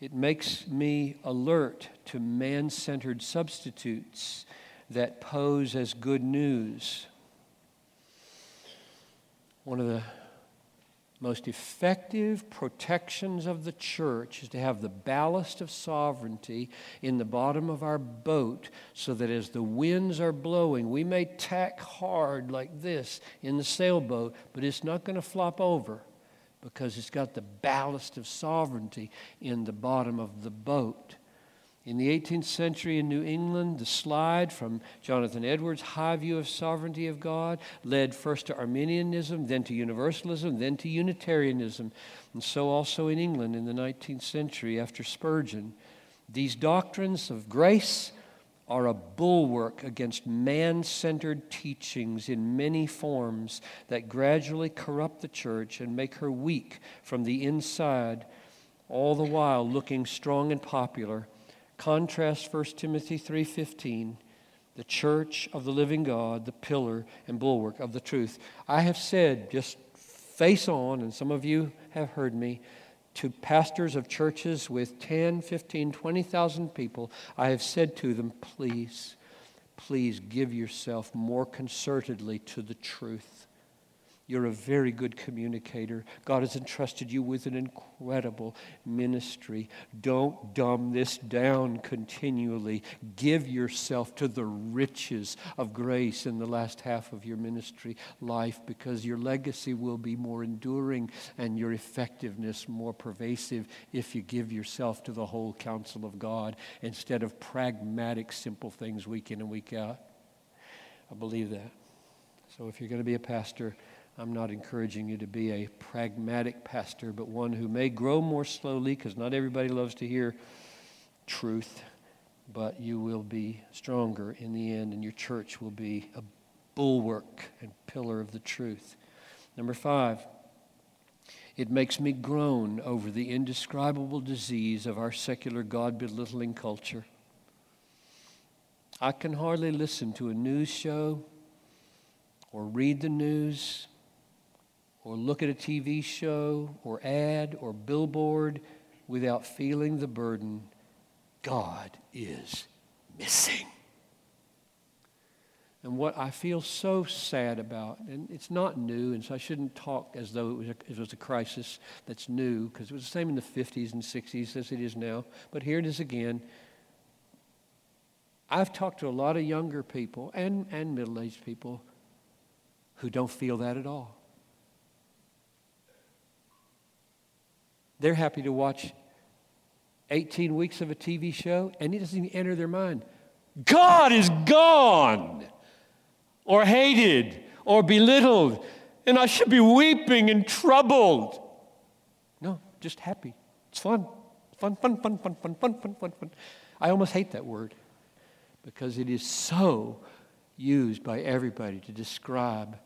it makes me alert to man centered substitutes that pose as good news. One of the most effective protections of the church is to have the ballast of sovereignty in the bottom of our boat so that as the winds are blowing, we may tack hard like this in the sailboat, but it's not going to flop over because it's got the ballast of sovereignty in the bottom of the boat. In the 18th century in New England, the slide from Jonathan Edwards' high view of sovereignty of God led first to Arminianism, then to Universalism, then to Unitarianism. And so also in England in the 19th century after Spurgeon. These doctrines of grace are a bulwark against man centered teachings in many forms that gradually corrupt the church and make her weak from the inside, all the while looking strong and popular. Contrast 1 Timothy 3:15, the church of the living God, the pillar and bulwark of the truth. I have said just face on and some of you have heard me to pastors of churches with 10, 15, 20,000 people, I have said to them, please, please give yourself more concertedly to the truth. You're a very good communicator. God has entrusted you with an incredible ministry. Don't dumb this down continually. Give yourself to the riches of grace in the last half of your ministry life because your legacy will be more enduring and your effectiveness more pervasive if you give yourself to the whole counsel of God instead of pragmatic, simple things week in and week out. I believe that. So if you're going to be a pastor, I'm not encouraging you to be a pragmatic pastor, but one who may grow more slowly because not everybody loves to hear truth, but you will be stronger in the end, and your church will be a bulwark and pillar of the truth. Number five, it makes me groan over the indescribable disease of our secular God belittling culture. I can hardly listen to a news show or read the news or look at a TV show or ad or billboard without feeling the burden God is missing. And what I feel so sad about, and it's not new, and so I shouldn't talk as though it was a, it was a crisis that's new, because it was the same in the 50s and 60s as it is now. But here it is again. I've talked to a lot of younger people and, and middle aged people who don't feel that at all. They're happy to watch 18 weeks of a TV show, and it doesn't even enter their mind. God is gone, or hated, or belittled, and I should be weeping and troubled. No, just happy. It's fun. Fun, fun, fun, fun, fun, fun, fun, fun, fun. I almost hate that word because it is so used by everybody to describe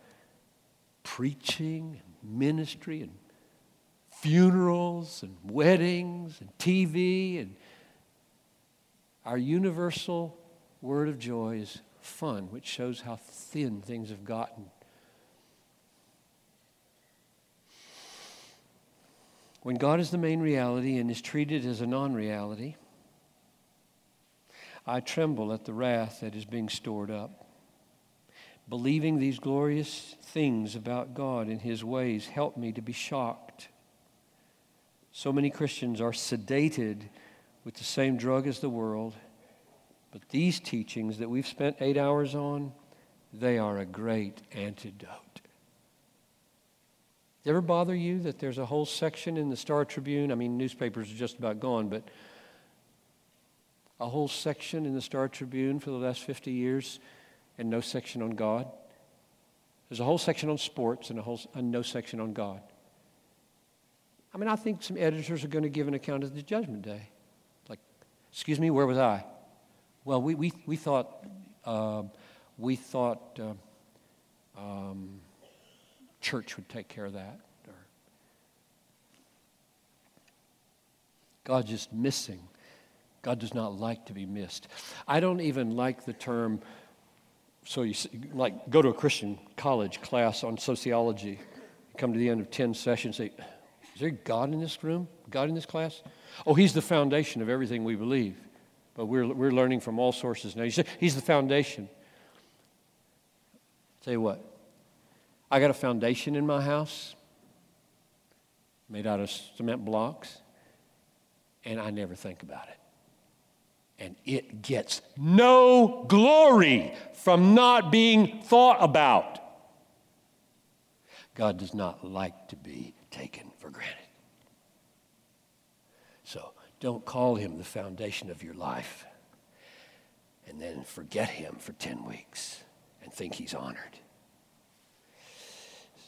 preaching and ministry and funerals and weddings and TV and our universal word of joy is fun, which shows how thin things have gotten. When God is the main reality and is treated as a non reality, I tremble at the wrath that is being stored up. Believing these glorious things about God and His ways help me to be shocked so many Christians are sedated with the same drug as the world. But these teachings that we've spent eight hours on, they are a great antidote. Ever bother you that there's a whole section in the Star Tribune? I mean, newspapers are just about gone, but a whole section in the Star Tribune for the last 50 years and no section on God? There's a whole section on sports and a whole and no section on God. I mean, I think some editors are going to give an account of the judgment day. Like, excuse me, where was I? Well, we, we, we thought, uh, we thought uh, um, church would take care of that. Or God's just missing. God does not like to be missed. I don't even like the term, so you like go to a Christian college class on sociology, come to the end of 10 sessions, say, is there God in this room? God in this class? Oh, He's the foundation of everything we believe. But we're, we're learning from all sources now. He's the foundation. Tell you what, I got a foundation in my house made out of cement blocks, and I never think about it. And it gets no glory from not being thought about. God does not like to be taken for granted. So don't call him the foundation of your life and then forget him for 10 weeks and think he's honored.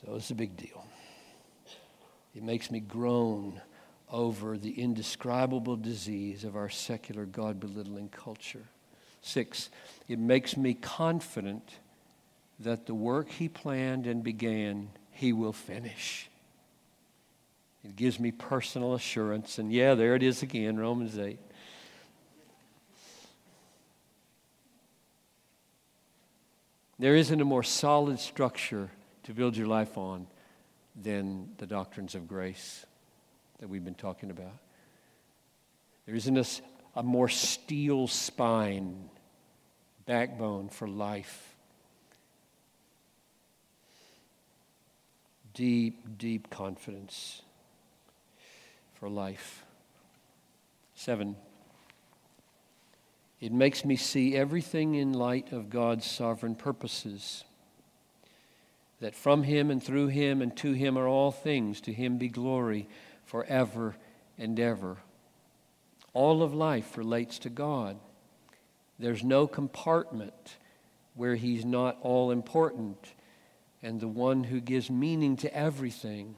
So it's a big deal. It makes me groan over the indescribable disease of our secular God belittling culture. Six, it makes me confident that the work he planned and began, he will finish. It gives me personal assurance. And yeah, there it is again, Romans 8. There isn't a more solid structure to build your life on than the doctrines of grace that we've been talking about. There isn't a, a more steel spine, backbone for life deep, deep confidence for life. Seven, it makes me see everything in light of God's sovereign purposes. That from Him and through Him and to Him are all things. To Him be glory forever and ever. All of life relates to God. There's no compartment where He's not all important and the one who gives meaning to everything.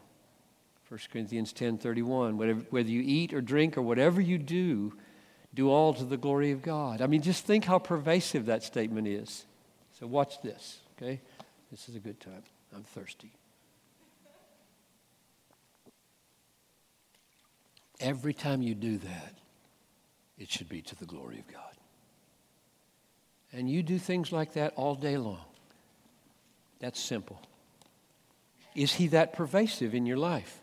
1 Corinthians 10:31 whether, whether you eat or drink or whatever you do do all to the glory of God. I mean just think how pervasive that statement is. So watch this, okay? This is a good time. I'm thirsty. Every time you do that, it should be to the glory of God. And you do things like that all day long. That's simple. Is he that pervasive in your life?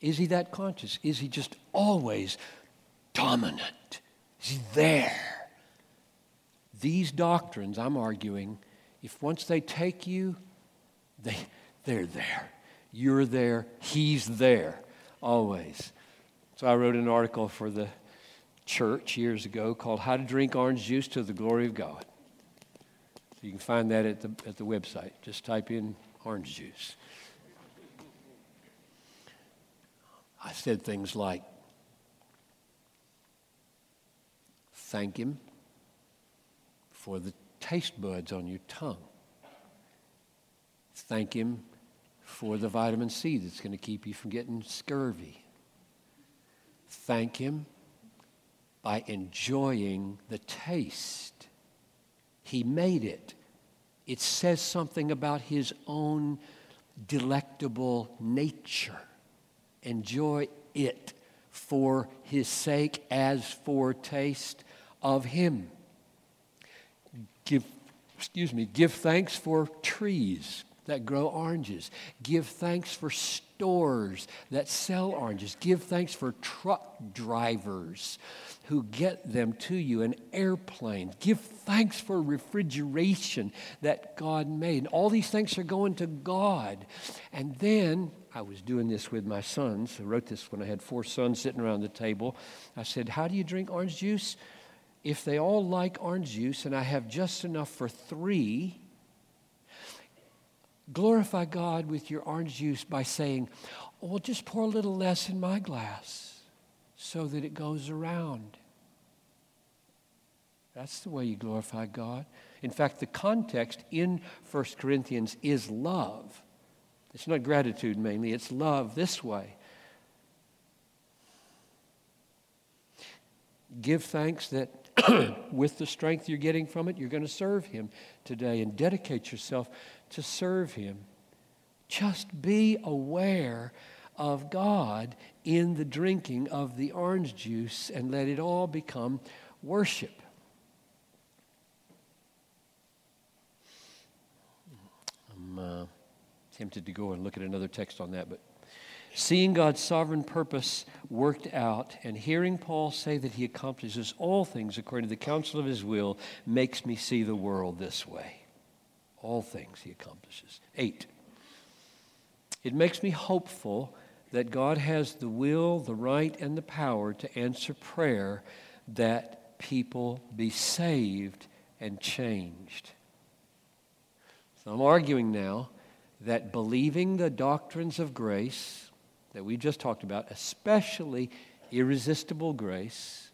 Is he that conscious? Is he just always dominant? Is he there? These doctrines, I'm arguing, if once they take you, they, they're there. You're there. He's there, always. So I wrote an article for the church years ago called How to Drink Orange Juice to the Glory of God. You can find that at the, at the website. Just type in orange juice. I said things like, thank Him for the taste buds on your tongue. Thank Him for the vitamin C that's going to keep you from getting scurvy. Thank Him by enjoying the taste. He made it. It says something about His own delectable nature enjoy it for his sake as for taste of him. Give, excuse me, give thanks for trees that grow oranges. Give thanks for stores that sell oranges. Give thanks for truck drivers who get them to you and airplanes. Give thanks for refrigeration that God made. All these things are going to God. And then I was doing this with my sons. I wrote this when I had four sons sitting around the table. I said, How do you drink orange juice? If they all like orange juice and I have just enough for three, glorify God with your orange juice by saying, oh, Well, just pour a little less in my glass so that it goes around. That's the way you glorify God. In fact, the context in 1 Corinthians is love. It's not gratitude mainly, it's love this way. Give thanks that with the strength you're getting from it, you're going to serve Him today and dedicate yourself to serve Him. Just be aware of God in the drinking of the orange juice and let it all become worship. I'm uh, tempted to go and look at another text on that, but seeing God's sovereign purpose worked out and hearing Paul say that he accomplishes all things according to the counsel of his will makes me see the world this way. All things he accomplishes. Eight. It makes me hopeful that God has the will, the right, and the power to answer prayer that people be saved and changed. So I'm arguing now that believing the doctrines of grace that we just talked about, especially irresistible grace,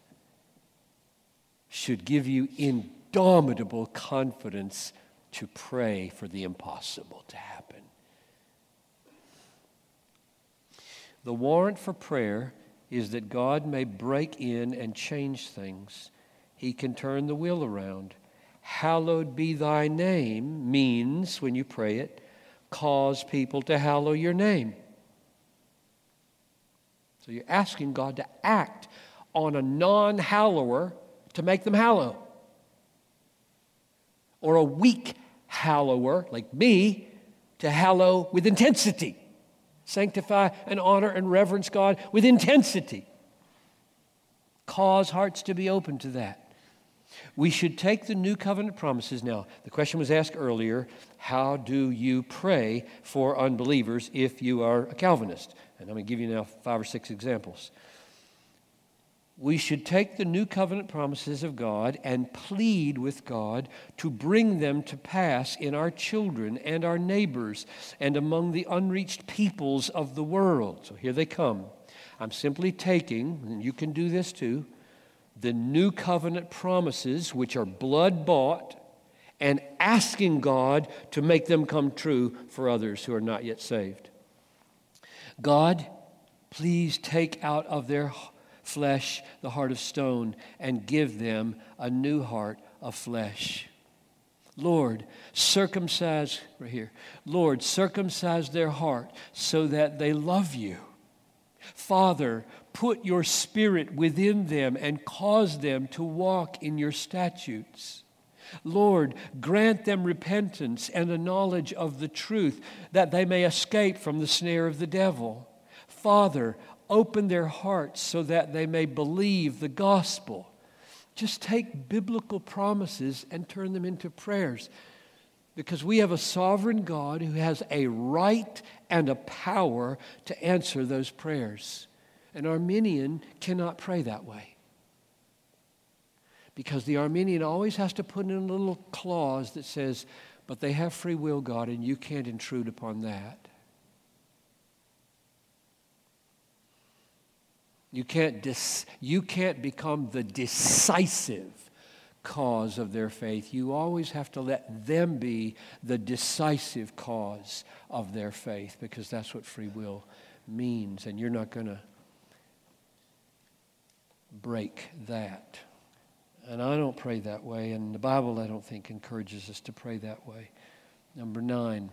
should give you indomitable confidence to pray for the impossible to happen. The warrant for prayer is that God may break in and change things. He can turn the wheel around. Hallowed be thy name means, when you pray it, cause people to hallow your name. So you're asking God to act on a non hallower to make them hallow. Or a weak hallower, like me, to hallow with intensity sanctify and honor and reverence God with intensity. Cause hearts to be open to that. We should take the new covenant promises. Now, the question was asked earlier how do you pray for unbelievers if you are a Calvinist? And I'm going to give you now five or six examples. We should take the new covenant promises of God and plead with God to bring them to pass in our children and our neighbors and among the unreached peoples of the world. So here they come. I'm simply taking, and you can do this too, the new covenant promises, which are blood bought, and asking God to make them come true for others who are not yet saved. God, please take out of their flesh the heart of stone and give them a new heart of flesh. Lord, circumcise, right here, Lord, circumcise their heart so that they love you. Father, put your spirit within them and cause them to walk in your statutes. Lord, grant them repentance and a knowledge of the truth that they may escape from the snare of the devil. Father, open their hearts so that they may believe the gospel. Just take biblical promises and turn them into prayers. Because we have a sovereign God who has a right and a power to answer those prayers. An Arminian cannot pray that way. Because the Arminian always has to put in a little clause that says, but they have free will, God, and you can't intrude upon that. You can't, dis- you can't become the decisive cause of their faith. You always have to let them be the decisive cause of their faith because that's what free will means. And you're not going to break that. And I don't pray that way, and the Bible, I don't think, encourages us to pray that way. Number nine,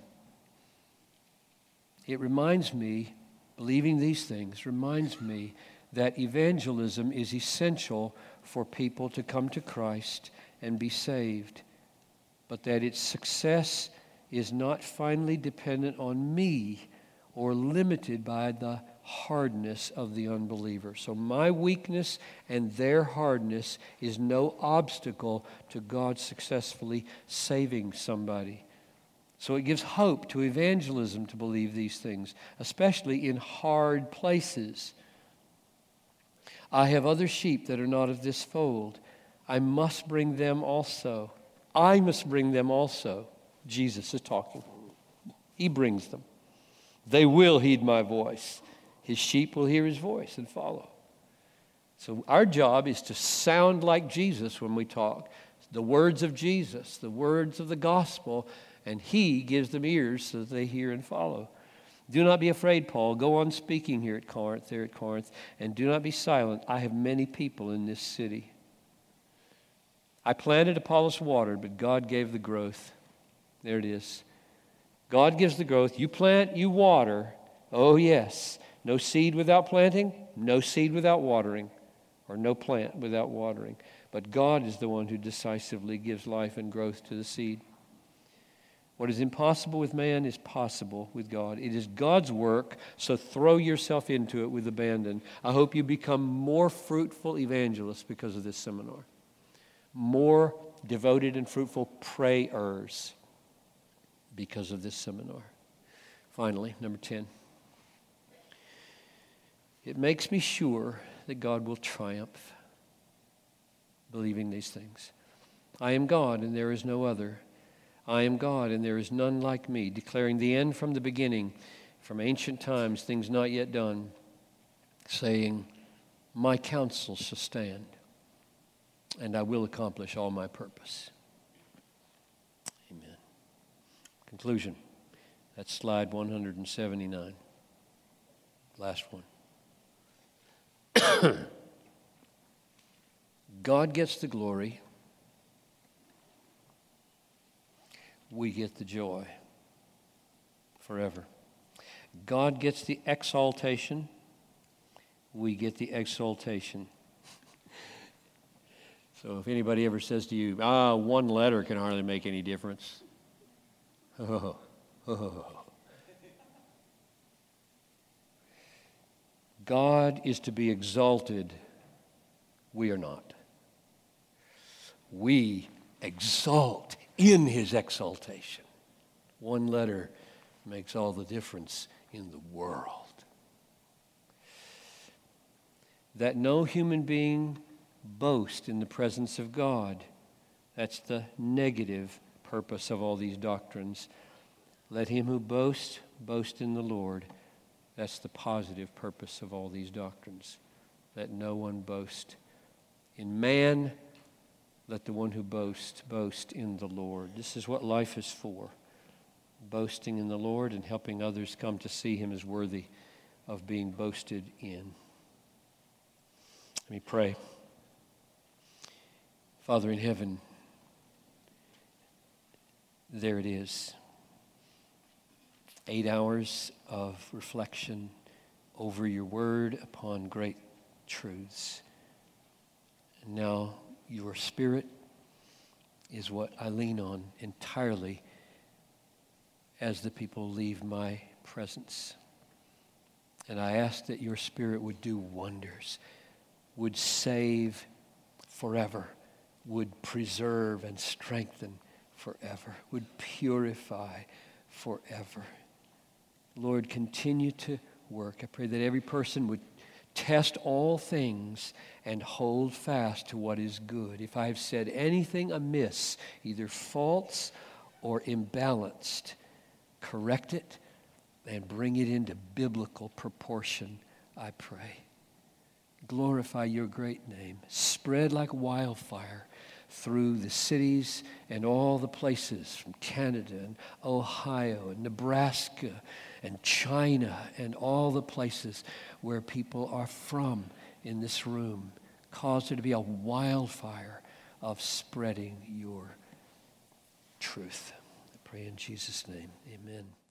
it reminds me, believing these things, reminds me that evangelism is essential for people to come to Christ and be saved, but that its success is not finally dependent on me or limited by the hardness of the unbeliever. So, my weakness and their hardness is no obstacle to God successfully saving somebody. So, it gives hope to evangelism to believe these things, especially in hard places. I have other sheep that are not of this fold. I must bring them also. I must bring them also. Jesus is talking. He brings them. They will heed my voice. His sheep will hear his voice and follow. So, our job is to sound like Jesus when we talk the words of Jesus, the words of the gospel, and he gives them ears so that they hear and follow. Do not be afraid, Paul. Go on speaking here at Corinth, there at Corinth, and do not be silent. I have many people in this city. I planted, Apollos watered, but God gave the growth. There it is. God gives the growth. You plant, you water. Oh, yes. No seed without planting, no seed without watering, or no plant without watering. But God is the one who decisively gives life and growth to the seed. What is impossible with man is possible with God. It is God's work, so throw yourself into it with abandon. I hope you become more fruitful evangelists because of this seminar, more devoted and fruitful prayers because of this seminar. Finally, number 10. It makes me sure that God will triumph, believing these things. I am God and there is no other. I am God, and there is none like me, declaring the end from the beginning, from ancient times, things not yet done, saying, My counsel shall stand, and I will accomplish all my purpose. Amen. Conclusion. That's slide 179. Last one. God gets the glory we get the joy forever. God gets the exaltation, we get the exaltation. so if anybody ever says to you, ah, one letter can hardly make any difference. Oh, oh. God is to be exalted, we are not. we exult in his exaltation. One letter makes all the difference in the world. That no human being boast in the presence of God. That's the negative purpose of all these doctrines. Let him who boasts boast in the Lord. That's the positive purpose of all these doctrines. Let no one boast in man. Let the one who boasts boast in the Lord. This is what life is for boasting in the Lord and helping others come to see him as worthy of being boasted in. Let me pray. Father in heaven, there it is. Eight hours of reflection over your word upon great truths. And now your spirit is what I lean on entirely as the people leave my presence. And I ask that your spirit would do wonders, would save forever, would preserve and strengthen forever, would purify forever. Lord, continue to work. I pray that every person would test all things and hold fast to what is good. If I have said anything amiss, either false or imbalanced, correct it, and bring it into biblical proportion, I pray. Glorify your great name. Spread like wildfire through the cities and all the places from Canada and Ohio and Nebraska and China and all the places where people are from in this room. Cause there to be a wildfire of spreading your truth I pray in Jesus' name. Amen.